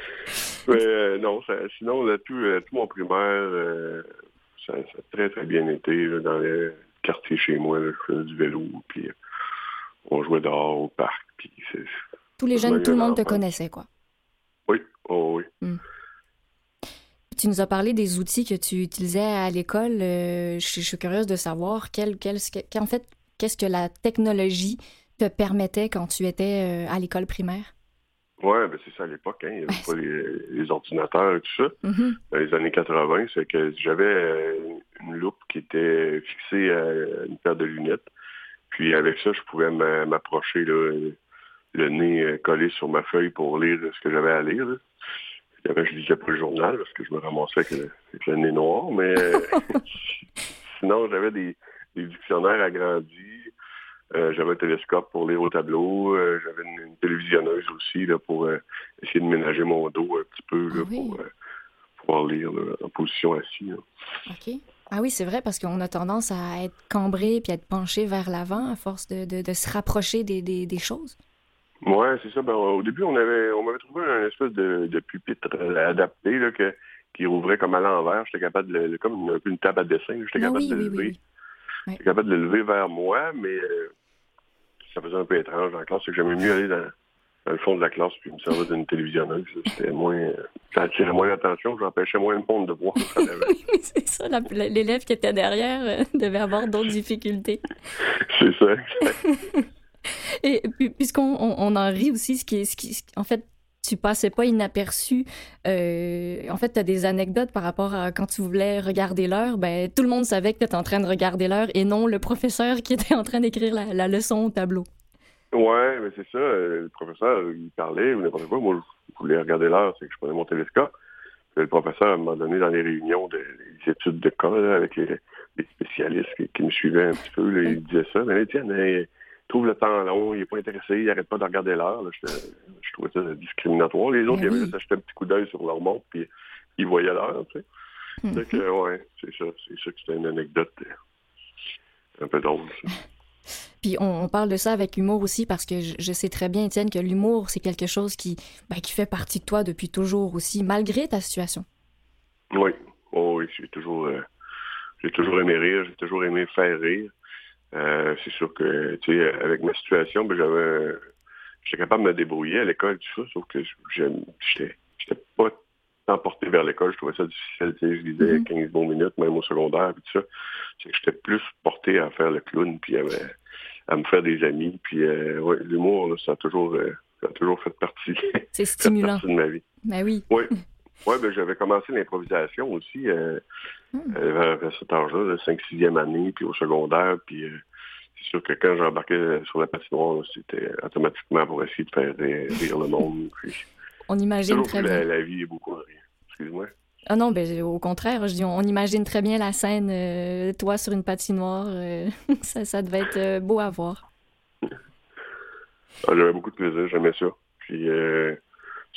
Mais euh, non, ça, sinon, là, tout, tout, mon primaire, ça, ça, a très, très bien été dans le quartier chez moi. Là, je faisais du vélo, puis on jouait dehors au parc. Tous les jeunes, tout le monde te connaissait, quoi. Oui, oh, oui. Hmm. Tu nous as parlé des outils que tu utilisais à l'école. Euh, je, suis curieuse de savoir quel, quel, en fait, qu'est-ce que la technologie te permettait quand tu étais euh, à l'école primaire? Oui, ben c'est ça à l'époque. Hein. Il n'y avait pas les, ordinateurs et tout ça. Mm-hmm. Dans les années 80, c'est que j'avais euh, une loupe qui était fixée à une paire de lunettes. Puis avec ça, je pouvais m'approcher le nez euh, collé sur ma feuille pour lire ce que j'avais à lire. Évidemment, je lisais pas le journal parce que je me ramassais avec le, nez noir, mais euh, sinon, j'avais des, dictionnaires agrandis. Euh, j'avais un télescope pour lire au tableau. j'avais une, télévisionneuse aussi là, pour essayer de ménager mon dos un petit peu ah pour pouvoir lire en position assise. OK. Ah oui, c'est vrai, parce qu'on a tendance à être cambré puis à être penché vers l'avant à force de, de, se rapprocher des, des, des choses. Oui, c'est ça. Ben, au début, on avait on m'avait trouvé un espèce de, de pupitre adapté là, que, qui rouvrait comme à l'envers. J'étais capable de le, comme une, une table à dessin. J'étais ah capable oui, de le oui, lever. Oui, J'étais capable de le lever vers moi, mais euh, ça faisait un peu étrange en classe. C'est que j'aimais mieux aller dans, dans, le fond de la classe puis me servir d'une télévisionneuse. C'était moins. Euh, ça attirait moins l'attention, j'empêchais moins le monde de voir. c'est ça, l'élève qui était derrière euh, devait avoir d'autres difficultés. c'est ça, Et puisqu'on on, en rit aussi, ce qui, ce qui, en fait, tu passais pas inaperçu. Euh, en fait, tu as des anecdotes par rapport à quand tu voulais regarder l'heure. Ben, tout le monde savait que tu étais en train de regarder l'heure et non le professeur qui était en train d'écrire la, leçon au tableau. Ouais, mais c'est ça. Euh, le professeur, il parlait ou n'importe quoi. Moi, je voulais regarder l'heure, c'est que je prenais mon télescope. le professeur, m'a donné, dans les réunions des études de cas avec les, spécialistes qui, me suivaient un petit peu, il disait ça. Mais tiens, trouve le temps long, il n'est pas intéressé, il n'arrête pas de regarder l'heure. Je, je, trouvais ça discriminatoire. Les autres, ben ils avaient juste acheté un petit coup d'œil sur leur montre, puis ils voyaient l'heure. Tu sais. Mm ouais, c'est ça. C'est ça que c'était une anecdote euh, un peu drôle. Puis on, parle de ça avec humour aussi parce que je, sais très bien, Étienne, que l'humour, c'est quelque chose qui, ben, qui fait partie de toi depuis toujours aussi, malgré ta situation. Oui, oh, oui, j'ai toujours, euh, j'ai toujours aimé rire, j'ai toujours aimé faire rire. Euh, c'est sûr que, tu sais, avec ma situation, ben, j'avais, j'étais capable de me débrouiller à l'école, tout ça, sauf que j'étais, j'étais pas emporté vers l'école. Je trouvais ça difficile. Tu sais, je lisais 15 mm-hmm. bons minutes, même au secondaire, puis tout ça. J'étais plus porté à faire le clown, puis à, me faire des amis. Puis, euh, ouais, l'humour, ça a toujours, euh, ça a toujours fait partie, C'est stimulant. de ma vie. Ben oui. Oui. Oui, ben, j'avais commencé l'improvisation aussi euh, hmm. euh, vers, cet âge-là, 5-6e année, puis au secondaire. Puis euh, c'est sûr que quand j'embarquais sur la patinoire, c'était automatiquement pour essayer de faire rire, le monde. on imagine très bien. La, vie est beaucoup rire. Excuse-moi. Ah non, ben, au contraire, je dis, on, imagine très bien la scène, toi sur une patinoire. ça, ça devait être beau à voir. Ah, j'avais beaucoup de plaisir, j'aimais ça. Puis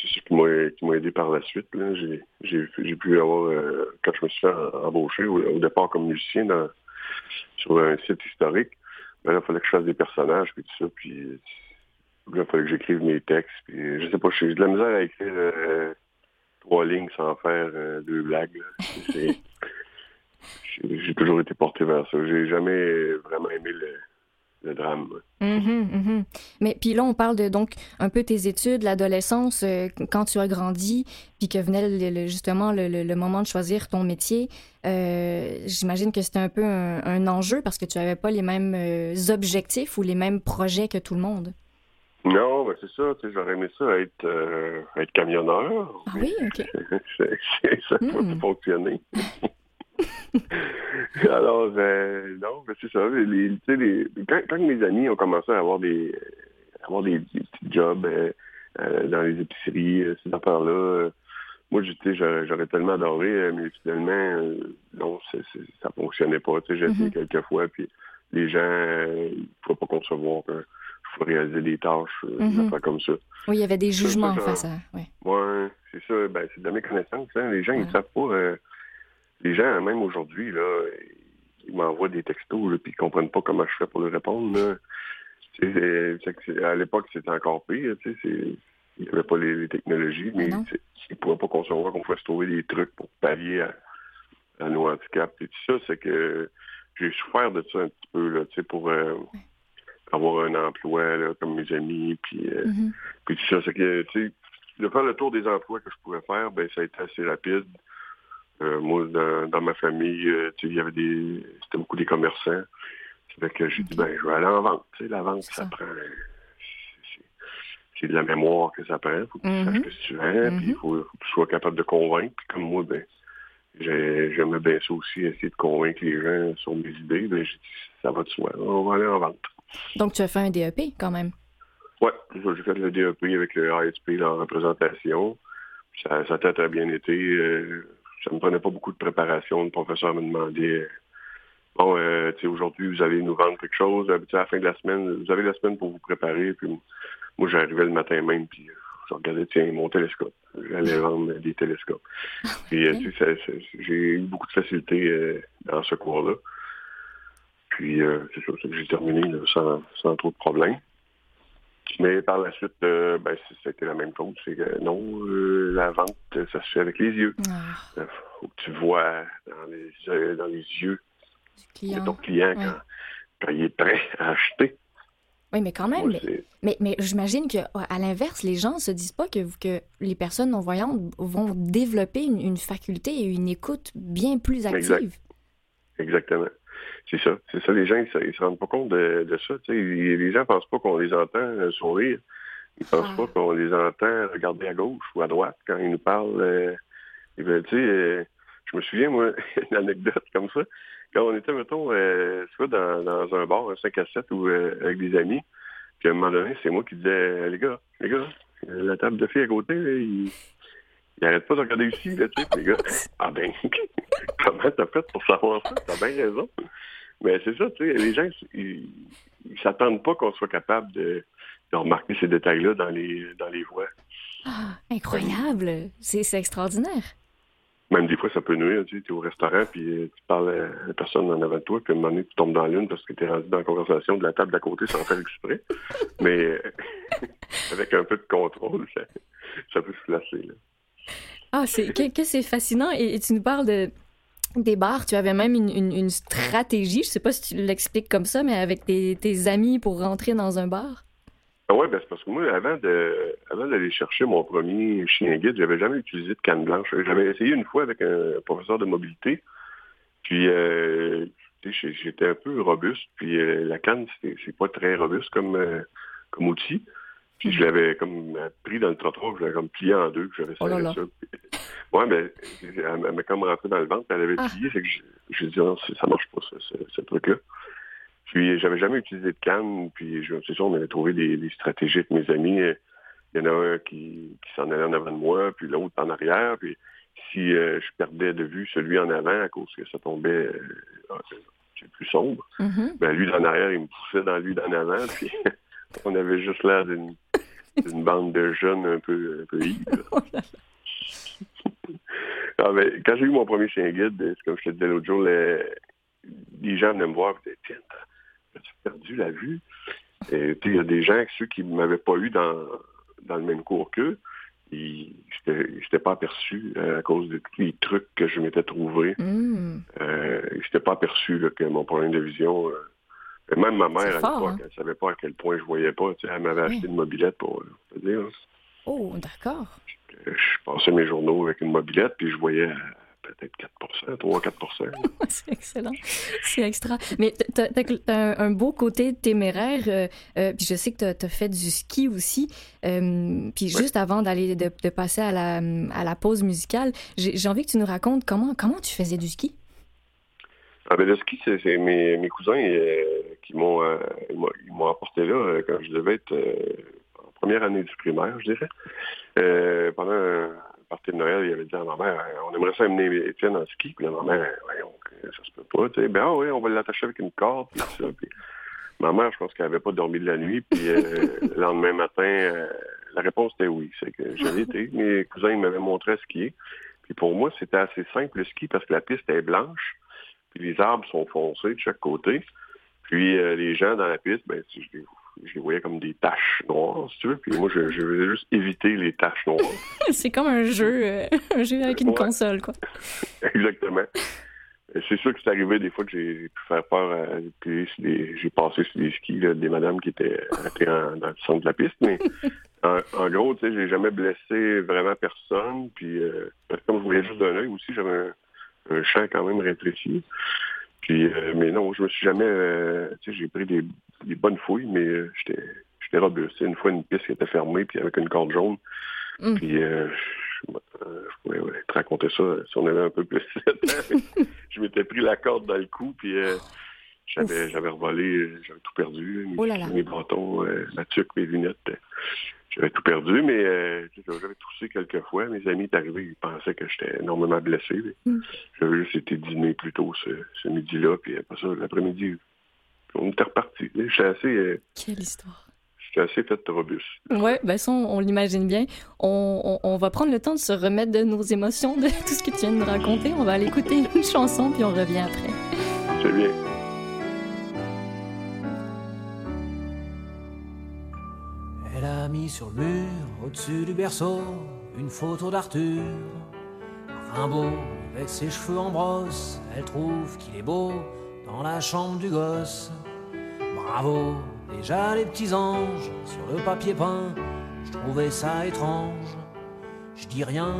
c'est ce qui m'a aidé par la suite. J'ai pu avoir, euh, quand je me suis fait embaucher au, départ comme musicien sur un site historique, ben là, il fallait que je fasse des personnages, puis tout ça, puis il fallait que j'écrive mes textes, puis je sais pas, j'ai de la misère à écrire euh, trois lignes sans faire euh, deux blagues. J'ai toujours été porté vers ça. J'ai jamais vraiment aimé le, le drame. Mhm, mhm. Mais puis là, on parle de donc un peu tes études, l'adolescence, euh, quand tu as grandi, puis que venait justement le, moment de choisir ton métier. Euh, j'imagine que c'était un peu un, enjeu parce que tu n'avais pas les mêmes euh, objectifs ou les mêmes projets que tout le monde. Non, ben c'est ça. J'aurais aimé ça être, être camionneur. Ah oui, ok. ça n'a pas fonctionné. Alors, euh, non, c'est ça. Les, les, quand, quand, mes amis ont commencé à avoir des, avoir des, petits jobs euh, euh, dans les épiceries, ces affaires-là, moi, j'aurais tellement adoré, mais finalement, non, ça fonctionnait pas. J'ai essayé mm-hmm. quelques fois, puis les gens ne pouvaient pas concevoir que je pouvais réaliser des tâches, des mm-hmm. affaires comme ça. Oui, il y avait des jugements face à... Oui, ouais, c'est ça. Ben, c'est de mes connaissances. Hein. Les gens, ils ne savent pas les gens, même aujourd'hui, là, ils m'envoient des textos, là, puis ils comprennent pas comment je fais pour leur répondre. à l'époque, c'était encore pire. Il n'y avait pas les, technologies, mais ils ne pouvaient pas concevoir qu'on fasse trouver des trucs pour pallier à, nos handicaps. Et tout ça, c'est que j'ai souffert de ça un petit peu, là, pour euh, avoir un emploi là, comme mes amis. Puis, euh, mm-hmm. puis tout ça, c'est que de faire le tour des emplois que je pouvais faire, ben ça a été assez rapide. Euh, moi, dans, ma famille, euh, il y avait des. C'était beaucoup des commerçants. C'est que j'ai dit, ben, je vais aller en vente. Tu sais, la vente, ça, prend. C'est de la mémoire que ça prend. Il faut que tu saches mm-hmm. que tu vends, puis il mm-hmm. faut, que tu sois capable de convaincre. Puis comme moi, ben, j'aimais bien ça aussi, essayer de convaincre les gens sur mes idées. Ben, j'ai dit, ça va de soi, on va aller en vente. Donc, tu as fait un DEP quand même? Oui, j'ai fait le DEP avec le ASP en représentation. Ça, ça a très bien été. Euh, ça ne me prenait pas beaucoup de préparation. Le professeur me demandait Bon, euh, aujourd'hui, vous allez nous vendre quelque chose. À la fin de la semaine, vous avez la semaine pour vous préparer. Puis moi, j'arrivais le matin même, puis je regardais, tiens, mon télescope. J'allais vendre des télescopes. Ah, puis euh, j'ai eu beaucoup de facilité euh, dans ce cours-là. Puis c'est ça, que j'ai terminé sans, sans trop de problèmes. Mais par la suite, euh, ben, c'était la même chose. C'est que non, euh, la vente, ça se fait avec les yeux. Il ah. faut que tu vois dans les, dans les yeux de ton client quand, il est prêt à acheter. Oui, mais quand même. mais, mais, j'imagine qu'à l'inverse, les gens ne se disent pas que, que les personnes non-voyantes vont développer une, faculté et une écoute bien plus active. Exactement. C'est ça. C'est ça, les gens, ils, ne se rendent pas compte de, ça. Les gens pensent pas qu'on les entend euh, sourire. Ils pensent ah. pas qu'on les entend regarder à gauche ou à droite quand ils nous parlent. Euh, euh, je me souviens, moi, une anecdote comme ça. Quand on était, mettons, soit dans, un bar, un 5 à 7 ou avec des amis, puis à un moment donné, c'est moi qui disais, les gars, les gars, la table de filles à côté, il, n'arrête pas de regarder ici, là, tu sais, les gars. Ah ben, comment t'as fait pour savoir ça? T'as bien raison. Mais c'est ça, tu sais, les gens, ils, s'attendent pas qu'on soit capable de, remarquer ces détails-là dans les, dans les voix. Ah, incroyable! C'est extraordinaire. Même des fois, ça peut nuire. Tu es au restaurant, puis euh, tu parles à la personne en avant de toi, puis à un moment donné, tu tombes dans l'une parce que tu es rendu dans la conversation de la table d'à côté sans faire exprès. Mais avec un peu de contrôle, ça, peut se placer. Ah, c'est que, c'est fascinant. et, tu nous parles de, des bars, tu avais même une, stratégie, je sais pas si tu l'expliques comme ça, mais avec tes, amis pour rentrer dans un bar? Ah oui, ben c'est parce que moi, avant de avant d'aller chercher mon premier chien guide, j'avais jamais utilisé de canne blanche. J'avais essayé une fois avec un professeur de mobilité. Puis euh, j'étais un peu robuste. Puis euh, la canne, c'est pas très robuste comme, euh, comme outil. Puis je l'avais comme pris dans le trottoir, je l'avais comme plié en deux, j'avais oh ça. Ouais, mais elle, m'a comme rentré dans le ventre, elle avait ah. plié, fait que j'ai dit non, ça marche pas, ce, truc-là. Puis j'avais jamais utilisé de canne, puis je c'est sûr, on avait trouvé des, stratégies avec mes amis. Il y en a un qui, qui s'en allait en avant de moi, puis l'autre en arrière, puis si euh, je perdais de vue celui en avant à cause que ça tombait euh, plus sombre, mm-hmm. ben lui d'en arrière, il me poussait dans lui d'en avant, puis on avait juste l'air d'une une bande de jeunes un peu, un peu oh ah, quand j'ai eu mon premier chien guide, comme je te disais l'autre jour, les, gens venaient me voir et disaient Tiens, as-tu perdu la vue? Et il y a des gens, ceux qui ne m'avaient pas eu dans, dans le même cours qu'eux, ils n'étaient pas aperçus euh, à cause de tous les trucs que je m'étais trouvé. Mm. Euh, ils n'étaient pas aperçus que mon problème de vision euh, même ma mère, à fort, l'époque, hein? elle savait pas à quel point je voyais pas. Tu sais, elle m'avait acheté une mobilette pour euh, te dire. hein. Oh, d'accord. Je passais mes journaux avec une mobilette, puis je voyais euh, peut-être 4 3-4% C'est excellent. C'est extra. Mais t'as as, un, un, beau côté téméraire. Euh, euh, puis je sais que t'as as fait du ski aussi. Euh, puis juste avant d'aller de, de, passer à la, à la pause musicale, j'ai envie que tu nous racontes comment, comment tu faisais du ski? Ah ben le ski, c'est mes, cousins euh, qui m'ont euh, m'ont apporté là euh, quand je devais être en première année du primaire, je dirais. pendant un party de Noël, il avait dit à ma mère, on aimerait ça amener Étienne en ski. Puis là, ma mère, voyons, ça se peut pas. Tu ben ah oui, on va l'attacher avec une corde. Puis ça, puis ma mère, je pense qu'elle n'avait pas dormi de la nuit. Puis le lendemain matin, la réponse était oui. C'est que j'avais été. Mes cousins m'avaient montré à skier. Puis pour moi, c'était assez simple le ski parce que la piste est blanche. Puis les arbres sont foncés de chaque côté. Puis euh, les gens dans la piste, ben, je les, je les voyais comme des taches noires, si tu veux. Puis moi, je, je voulais juste éviter les taches noires. c'est comme un jeu, euh, un jeu avec une ouais. console, quoi. Exactement. C'est sûr que c'est arrivé des fois que j'ai pu faire peur à j'ai passé sur des skis là, des madames qui étaient, étaient en, dans le centre de la piste, mais en, en, gros, tu sais, j'ai jamais blessé vraiment personne. Puis euh, comme je voyais juste d'un œil aussi, j'avais un, un champ quand même rétréci. Puis, euh, mais non, je me suis jamais, euh, tu sais, j'ai pris des, des, bonnes fouilles, mais euh, j'étais, j'étais robuste. Une fois, une piste qui était fermée, puis avec une corde jaune. Mm. Puis, euh, je, je pourrais ouais, te raconter ça si on avait un peu plus de temps. je m'étais pris la corde dans le cou, puis j'avais, j'avais revolé, j'avais tout perdu. Mes, oh là là. mes bâtons, ma tuque, mes lunettes. J'avais tout perdu, mais euh, j'avais toussé quelques fois. Mes amis étaient arrivés, ils pensaient que j'étais énormément blessé. Mm. J'avais juste été dîner plus tôt ce, ce midi-là, puis après ça, l'après-midi, on était reparti. J'étais assez... Euh, Quelle histoire! J'étais assez fait robuste. Oui, ben ça, on, on l'imagine bien. On, on, on, va prendre le temps de se remettre de nos émotions, de tout ce que tu viens de nous raconter. On va aller écouter une chanson, puis on revient après. C'est bien. Sur le mur, au-dessus du berceau, une photo d'Arthur. Rimbaud, avec ses cheveux en brosse, elle trouve qu'il est beau dans la chambre du gosse. Bravo, déjà les petits anges sur le papier peint, je trouvais ça étrange. Je dis rien,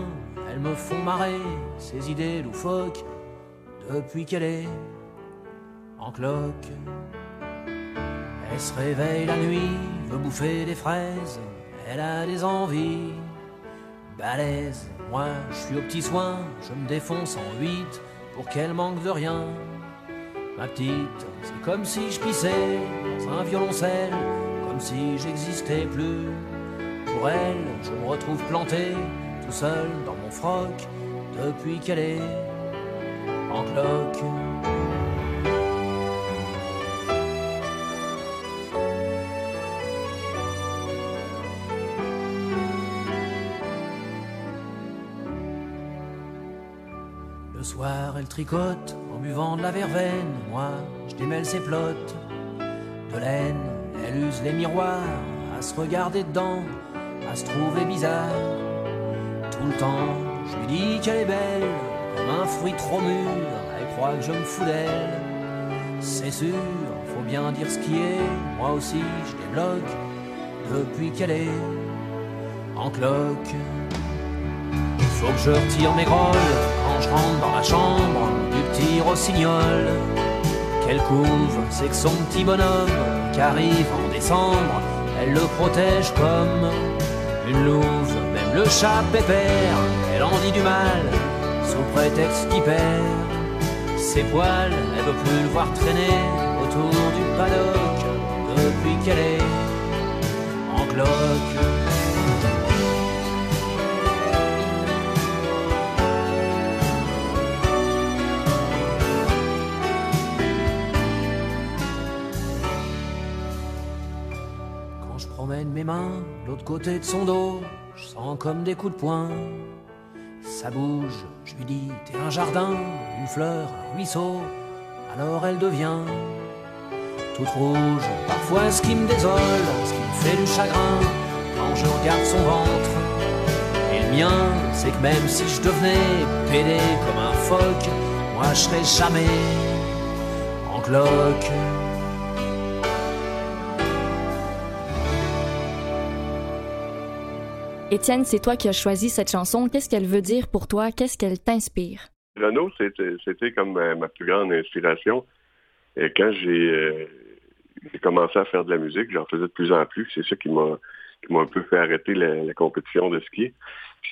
elles me font marrer, ces idées loufoques, depuis qu'elle est en cloque. Elle se réveille la nuit, veut bouffer des fraises, elle a des envies balèzes. Moi, je suis au petit soin, je me défonce en huit pour qu'elle manque de rien. Ma petite, c'est comme si je pissais dans un violoncelle, comme si j'existais plus. Pour elle, je me retrouve planté tout seul dans mon froc depuis qu'elle est en cloque. Elle tricote en buvant de la verveine. Moi, je démêle ses plottes de laine. Elle use les miroirs à se regarder dedans, à se trouver bizarre. Tout le temps, je lui dis qu'elle est belle, comme un fruit trop mûr. Elle croit que je me fous d'elle. C'est sûr, faut bien dire ce qui est. Moi aussi, je débloque depuis qu'elle est en cloque. Faut que je retire mes quand je rentre dans la chambre du petit rossignol. Qu'elle couve, c'est que son petit bonhomme qui arrive en décembre, elle le protège comme une louve. Même le chat pépère, elle en dit du mal sous prétexte qu'il perd ses poils. Elle veut plus le voir traîner autour du paddock depuis qu'elle est en cloque. L'autre côté de son dos, je sens comme des coups de poing. Ça bouge, je lui dis, t'es un jardin, une fleur, un ruisseau. Alors elle devient toute rouge. Parfois ce qui me désole, ce qui me fait du chagrin, quand je regarde son ventre. Et le mien, c'est que même si je devenais pédé comme un phoque, moi je serais jamais en cloque. Étienne, c'est toi qui as choisi cette chanson. Qu'est-ce qu'elle veut dire pour toi? Qu'est-ce qu'elle t'inspire? Renaud, c'était comme ma, plus grande inspiration. Et quand j'ai commencé à faire de la musique, j'en faisais de plus en plus. C'est ça qui m'a un peu fait arrêter la, compétition de ski.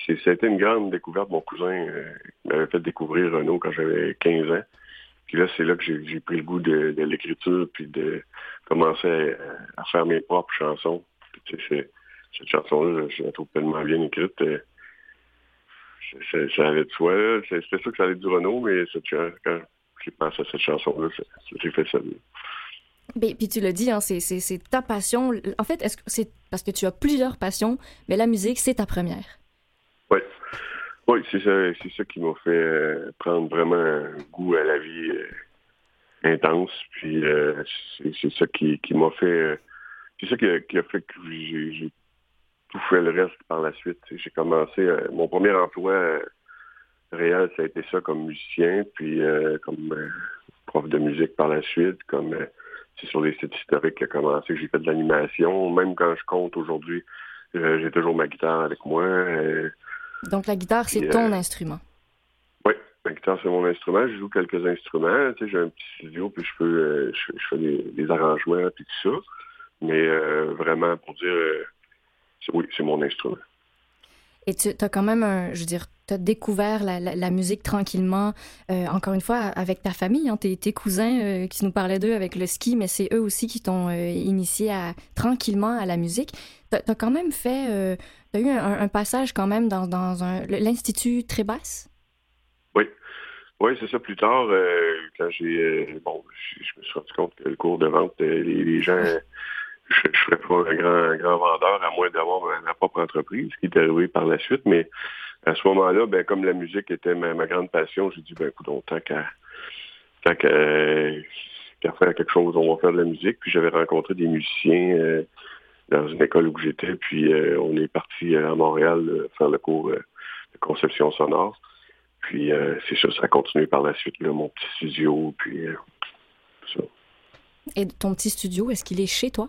C'était une grande découverte. Mon cousin euh, m'avait fait découvrir Renault quand j'avais 15 ans. Puis là, c'est là que j'ai pris le goût de, l'écriture, puis de commencer à, faire mes propres chansons. Cette chanson-là, je la trouve tellement bien écrite. Euh, ça, allait de soi. C'était sûr que ça allait du Renault, mais quand j'ai pensé à cette chanson-là, j'ai fait ça. puis tu le dis, hein, c'est ta passion. En fait, est-ce que c'est parce que tu as plusieurs passions, mais la musique, c'est ta première? Oui. Oui, c'est ça, c'est ça qui m'a fait euh, prendre vraiment goût à la vie euh, intense. Puis euh, c'est ça qui, m'a fait. c'est ça qui a, fait que j'ai tout fait le reste par la suite. J'ai commencé mon premier emploi réel, ça a été ça comme musicien, puis comme prof de musique par la suite, comme c'est sur les sites historiques qui a commencé. J'ai fait de l'animation. Même quand je compte aujourd'hui, j'ai toujours ma guitare avec moi. Donc la guitare, c'est ton euh, instrument. Oui, la guitare, c'est mon instrument. Je joue quelques instruments. Tu sais, j'ai un petit studio, puis je peux euh, je, fais des, arrangements, puis tout ça. Mais euh, vraiment, pour dire, oui, c'est mon instrument. Et tu as quand même, un, je veux dire, tu as découvert la, musique tranquillement, encore une fois, avec ta famille, hein, tes, cousins qui nous parlaient d'eux avec le ski, mais c'est eux aussi qui t'ont initié à, tranquillement à la musique. Tu as, quand même fait tu as eu un, passage quand même dans, dans l'Institut Trébas? Oui. Oui, c'est ça. Plus tard, euh, quand j'ai. Euh, bon, je, me suis rendu compte que le cours de vente, euh, les, gens. Je ne serais pas un grand, grand vendeur à moins d'avoir ma, propre entreprise, qui est arrivé par la suite. Mais à ce moment-là, ben, comme la musique était ma, grande passion, j'ai dit, ben, écoute, tant qu'à faire quelque chose, on va faire de la musique. Puis j'avais rencontré des musiciens dans une école où j'étais, puis euh, on est parti à Montréal euh, faire le cours euh, de conception sonore. Puis c'est ça, ça a continué par la suite, mon petit studio, puis. Et ton petit studio, est-ce qu'il est chez toi?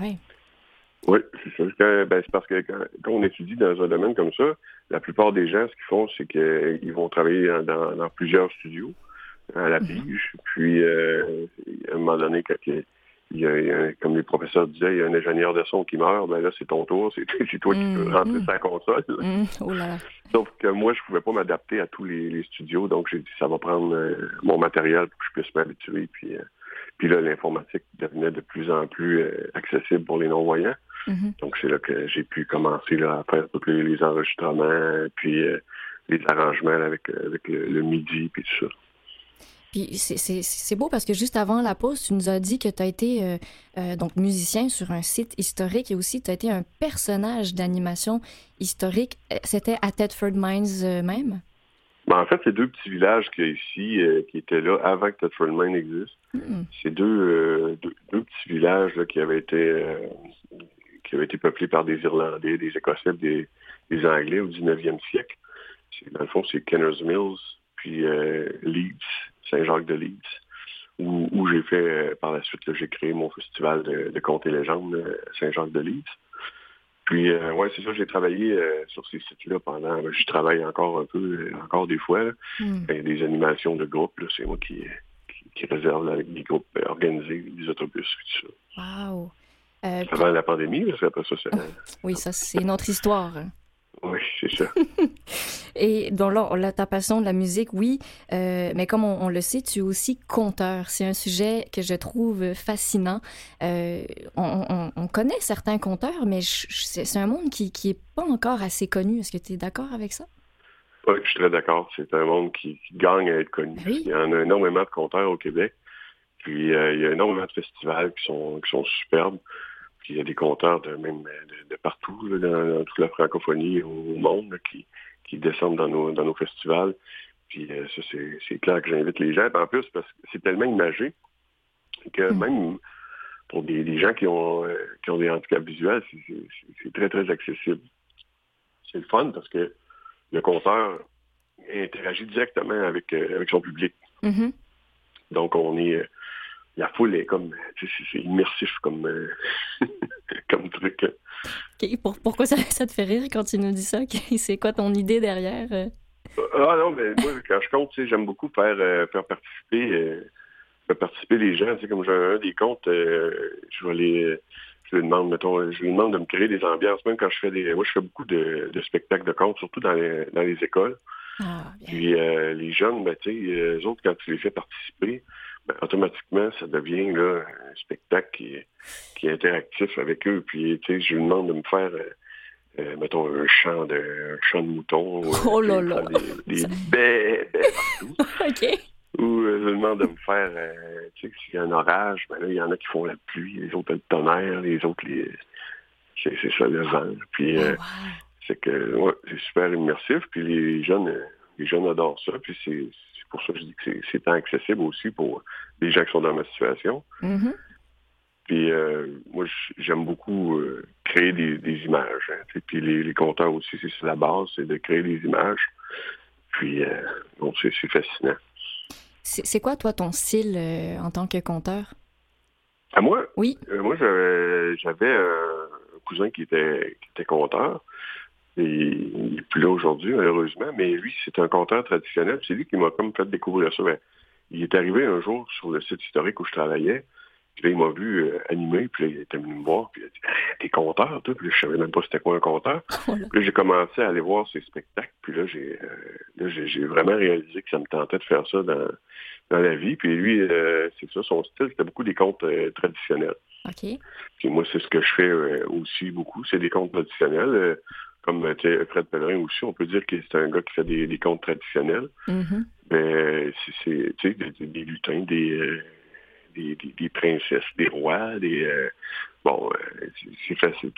Oui. Oui. C'est ça. Ben, c'est parce que quand, on étudie dans un domaine comme ça, la plupart des gens, ce qu'ils font, c'est qu'ils vont travailler dans, plusieurs studios à la mm-hmm. pige. Puis, à un moment donné, quand il y, a, comme les professeurs disaient, il y a un ingénieur de son qui meurt, ben là, c'est ton tour, c'est toi qui peux mm-hmm. rentrer sa console. Mm. Oh là Sauf que moi, je pouvais pas m'adapter à tous les, studios, donc j'ai dit, ça va prendre euh, mon matériel pour que je puisse m'habituer. Puis, euh, puis là, l'informatique devenait de plus en plus euh, accessible pour les non-voyants. Mm-hmm. Donc, c'est là que j'ai pu commencer là, à faire tous les, enregistrements, puis les arrangements avec, avec le, le, MIDI, puis tout ça. Puis c'est beau parce que juste avant la pause, tu nous as dit que tu as été euh, euh, donc musicien sur un site historique et aussi tu as été un personnage d'animation historique. Euh, c'était à Tedford Mines même? Ben, en fait, c'est deux petits villages qui ici, qui étaient là avant que Tedford Mines existe. Hmm. C'est deux, deux, petits villages qui avaient été qui avaient été peuplés par des Irlandais, des Écossais, des, des Anglais au 19e siècle. Dans le fond, c'est Kenner's Mills, puis Leeds Saint-Jacques-de-Leeds, où, j'ai fait, euh, par la suite, j'ai créé mon festival de, contes et légendes euh, Saint-Jacques-de-Leeds. Puis, euh, ouais, c'est ça, j'ai travaillé sur ces sites-là pendant, je travaille encore un peu, encore des fois, hmm. ben, des animations de groupe, c'est moi qui, qui, réserve avec des groupes organisés, des autobus, tout ça. Wow! Avant la pandémie, parce qu'après ça, c'est... oui, ça, c'est une autre histoire. Oui, c'est ça. Et donc là, ta passion de la musique, oui, euh, mais comme on, le sait, tu es aussi conteur. C'est un sujet que je trouve fascinant. Euh, on, connaît certains conteurs, mais c'est un monde qui n'est pas encore assez connu. Est-ce que tu es d'accord avec ça? Oui, je suis très d'accord. C'est un monde qui, gagne à être connu. Ben il y en a énormément de conteurs au Québec. Puis euh, il y a énormément de festivals qui sont, qui sont superbes il y a des compteurs de même de, partout, dans, toute la francophonie au monde, qui, qui descendent dans nos, dans nos festivals. Puis euh, ça, c'est clair que j'invite les gens. En plus, parce que c'est tellement imagé que mm. même pour des, gens qui ont, euh, qui ont des handicaps visuels, c'est très, très accessible. C'est le fun parce que le compteur interagit directement avec, euh, avec son public. Mm-hmm. Donc, on est la foule est comme, c'est immersif comme, euh, comme truc. pourquoi ça, ça, te fait rire quand tu nous dis ça? C'est quoi ton idée derrière? Euh? Ah non, mais moi, quand je compte, j'aime beaucoup faire, euh, faire participer euh, faire participer les gens. Comme j'ai un des comptes, je vais les je lui demande, mettons, je lui demande de me créer des ambiances, même quand je fais des. Moi, je fais beaucoup de, spectacles de contes, surtout dans les, dans les écoles. Ah, Puis les jeunes, ben, tu sais, eux autres, quand tu les fais participer, ben, automatiquement, ça devient là, un spectacle qui est, qui est interactif avec eux. Puis, tu sais, je lui demande de me faire, euh, euh, mettons, un chant de, un chant de mouton. Oh là là! Des, des baies, partout. OK. Ou euh, demande de me faire, tu sais, s'il y a un orage, ben là, il y en a qui font la pluie, les autres le tonnerre, les autres, les... c'est ça, le vent. Puis, oh, c'est que, ouais, c'est super immersif. Puis les jeunes, les jeunes adorent ça. Puis c'est pour ça que je dis que c'est accessible aussi pour les gens qui sont dans ma situation. Mm-hmm. Puis euh, moi, j'aime beaucoup euh, créer des, images. Hein, puis les, les compteurs aussi, c'est la base, c'est de créer des images. Puis euh, donc c'est fascinant. C'est quoi, toi, ton style en tant que conteur? À moi? Oui. moi, j'avais un cousin qui était, qui était conteur. Et il n'est plus là aujourd'hui, malheureusement, mais lui, c'est un conteur traditionnel. C'est lui qui m'a comme fait découvrir ça. Ben, il est arrivé un jour sur le site historique où je travaillais. Puis là, il m'a vu euh, animer, puis là, il était venu me voir, puis il a dit T'es conteur, toi? Puis là, je savais même pas c'était quoi un conteur. Oh puis là, j'ai commencé à aller voir ses spectacles, puis là, j'ai euh, j'ai vraiment réalisé que ça me tentait de faire ça dans, dans la vie. Puis lui, euh, c'est ça, son style, c'était beaucoup des contes traditionnels. OK. Puis moi, c'est ce que je fais aussi beaucoup, c'est des contes traditionnels comme Fred Pellerin aussi, on peut dire que c'est un gars qui fait des, contes traditionnels. Mm-hmm. Ben, c'est des, des, lutins, euh, des, des, princesses, des rois, des euh, bon, euh, c'est facile,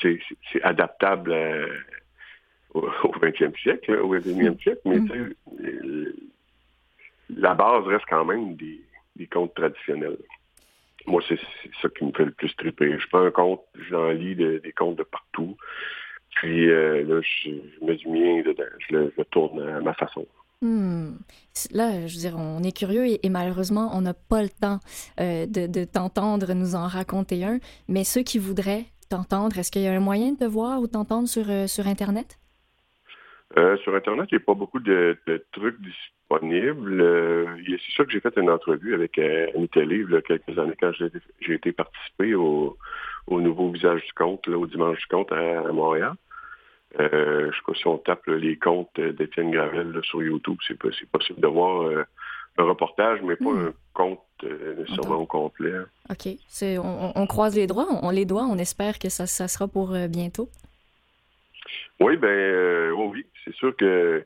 c'est adaptable au, 20e siècle, au 21e siècle, mais mm-hmm. la base reste quand même des, contes traditionnels. Moi, c'est ça qui me fait le plus triper. Je prends un conte, j'en lis des contes de partout. Puis euh, là, je, mets du mien dedans. Je le, tourne à ma façon. Hmm. Là, je veux dire, on est curieux et, malheureusement, on n'a pas le temps euh, de, t'entendre nous en raconter un. Mais ceux qui voudraient t'entendre, est-ce qu'il y a un moyen de te voir ou t'entendre sur, euh, sur Internet? sur Internet, il n'y a pas beaucoup de, trucs disponibles. c'est sûr que j'ai fait une entrevue avec Annie Télé il y a quelques années quand j'ai été participer au, au nouveau visage du compte, au dimanche du compte à, Montréal. Euh, je ne sais pas si on tape les comptes d'Étienne Gravel sur YouTube, c'est possible de voir euh, un reportage, mais pas hmm. un compte euh, nécessairement au complet. OK. On, croise les doigts, on, les doigts, on espère que ça, sera pour bientôt. Oui, ben oui, c'est sûr que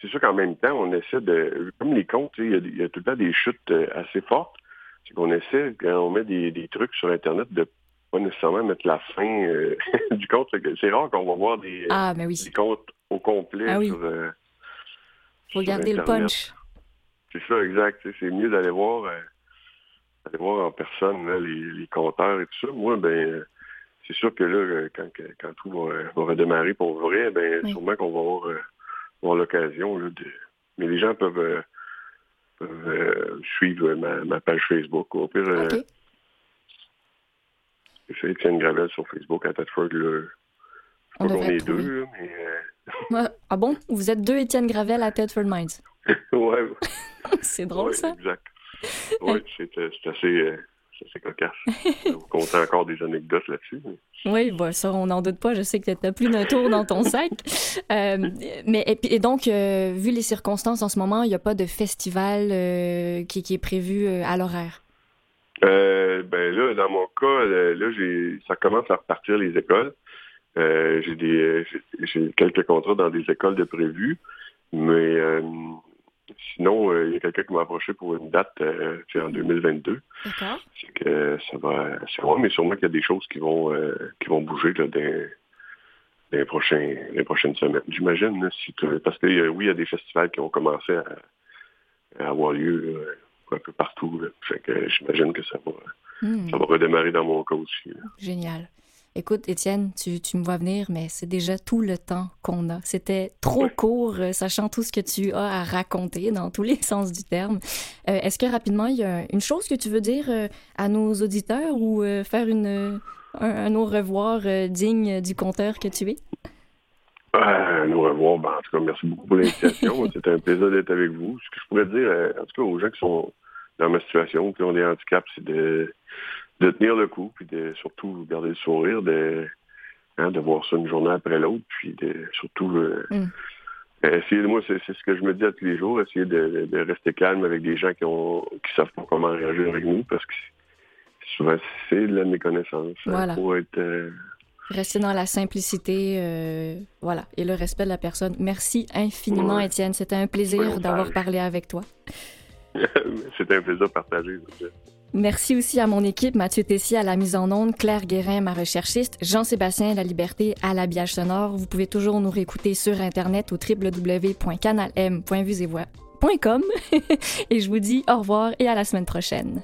c'est sûr qu'en même temps, on essaie de. Comme les comptes, il y, a tout le temps des chutes assez fortes. C'est qu'on essaie, quand on met des, des, trucs sur Internet, de pas nécessairement mettre la fin euh, du compte. C'est rare qu'on va voir des, ah, comptes au complet ah, oui. sur. Euh, Faut garder le punch. C'est ça, exact. C'est mieux d'aller voir, euh, voir en personne les, les, compteurs et tout ça. Moi, ben, c'est sûr que là, quand, quand tout va, redémarrer pour vrai, ben, sûrement qu'on va avoir, avoir l'occasion de. Mais les gens peuvent, peuvent suivre ma, ma, page Facebook. Au pire, c'est Étienne Gravel sur Facebook à Thetford. Là. On, on est deux, mais... Euh, ah bon? Vous êtes deux Étienne Gravel à Thetford Mines? ouais. c'est drôle, ça? exact. Oui, c'est assez... Euh, assez cocasse. Vous encore des anecdotes là-dessus. Oui, bon, ça, on n'en doute pas. Je sais que tu n'as plus d'un tour dans ton sac. Euh, mais et, donc, vu les circonstances en ce moment, il n'y a pas de festival qui, qui, est prévu à l'horaire? Euh, ben là, dans mon cas, là, j'ai, ça commence à repartir les écoles. Euh, j'ai des, j'ai quelques contrats dans des écoles de prévues, mais euh, sinon, il y a quelqu'un qui m'a approché pour une date en 2022. D'accord. C'est que ça va, c'est vrai, mais sûrement qu'il y a des choses qui vont, qui vont bouger là, dans, les, prochains, les prochaines semaines. J'imagine, si parce que oui, il y a des festivals qui ont commencé à, à avoir lieu un peu partout. que j'imagine que ça va, hmm. ça va redémarrer dans mon cas aussi. Génial. Écoute, Étienne, tu, tu, me vois venir, mais c'est déjà tout le temps qu'on a. C'était trop court, euh, sachant tout ce que tu as à raconter dans tous les sens du terme. Euh, est-ce que rapidement, il y a une chose que tu veux dire euh, à nos auditeurs ou faire une, un, au revoir digne du compteur que tu es? Au revoir. Ben, en tout cas, merci beaucoup pour l'invitation. C'était un plaisir d'être avec vous. Ce que je pourrais dire, euh, en tout cas, aux gens qui sont dans ma situation, qui ont des handicaps, c'est de, de tenir le coup, puis de surtout garder le sourire, de, hein, de voir ça une journée après l'autre, puis de surtout euh, mm. essayer, moi, c'est ce que je me dis à tous les jours, essayer de, de rester calme avec des gens qui ont qui savent pas comment réagir avec nous, parce que souvent c'est de la méconnaissance. Hein, voilà. Être euh, Rester dans la simplicité, euh, voilà, et le respect de la personne. Merci infiniment, Étienne. C'était un plaisir d'avoir parlé avec toi. C'était un plaisir partagé. Merci aussi à mon équipe, Mathieu Tessier à la mise en onde, Claire Guérin, ma recherchiste, Jean-Sébastien La Liberté à l'habillage sonore. Vous pouvez toujours nous réécouter sur Internet au www.canalm.vuesetvoix.com. et je vous dis au revoir et à la semaine prochaine.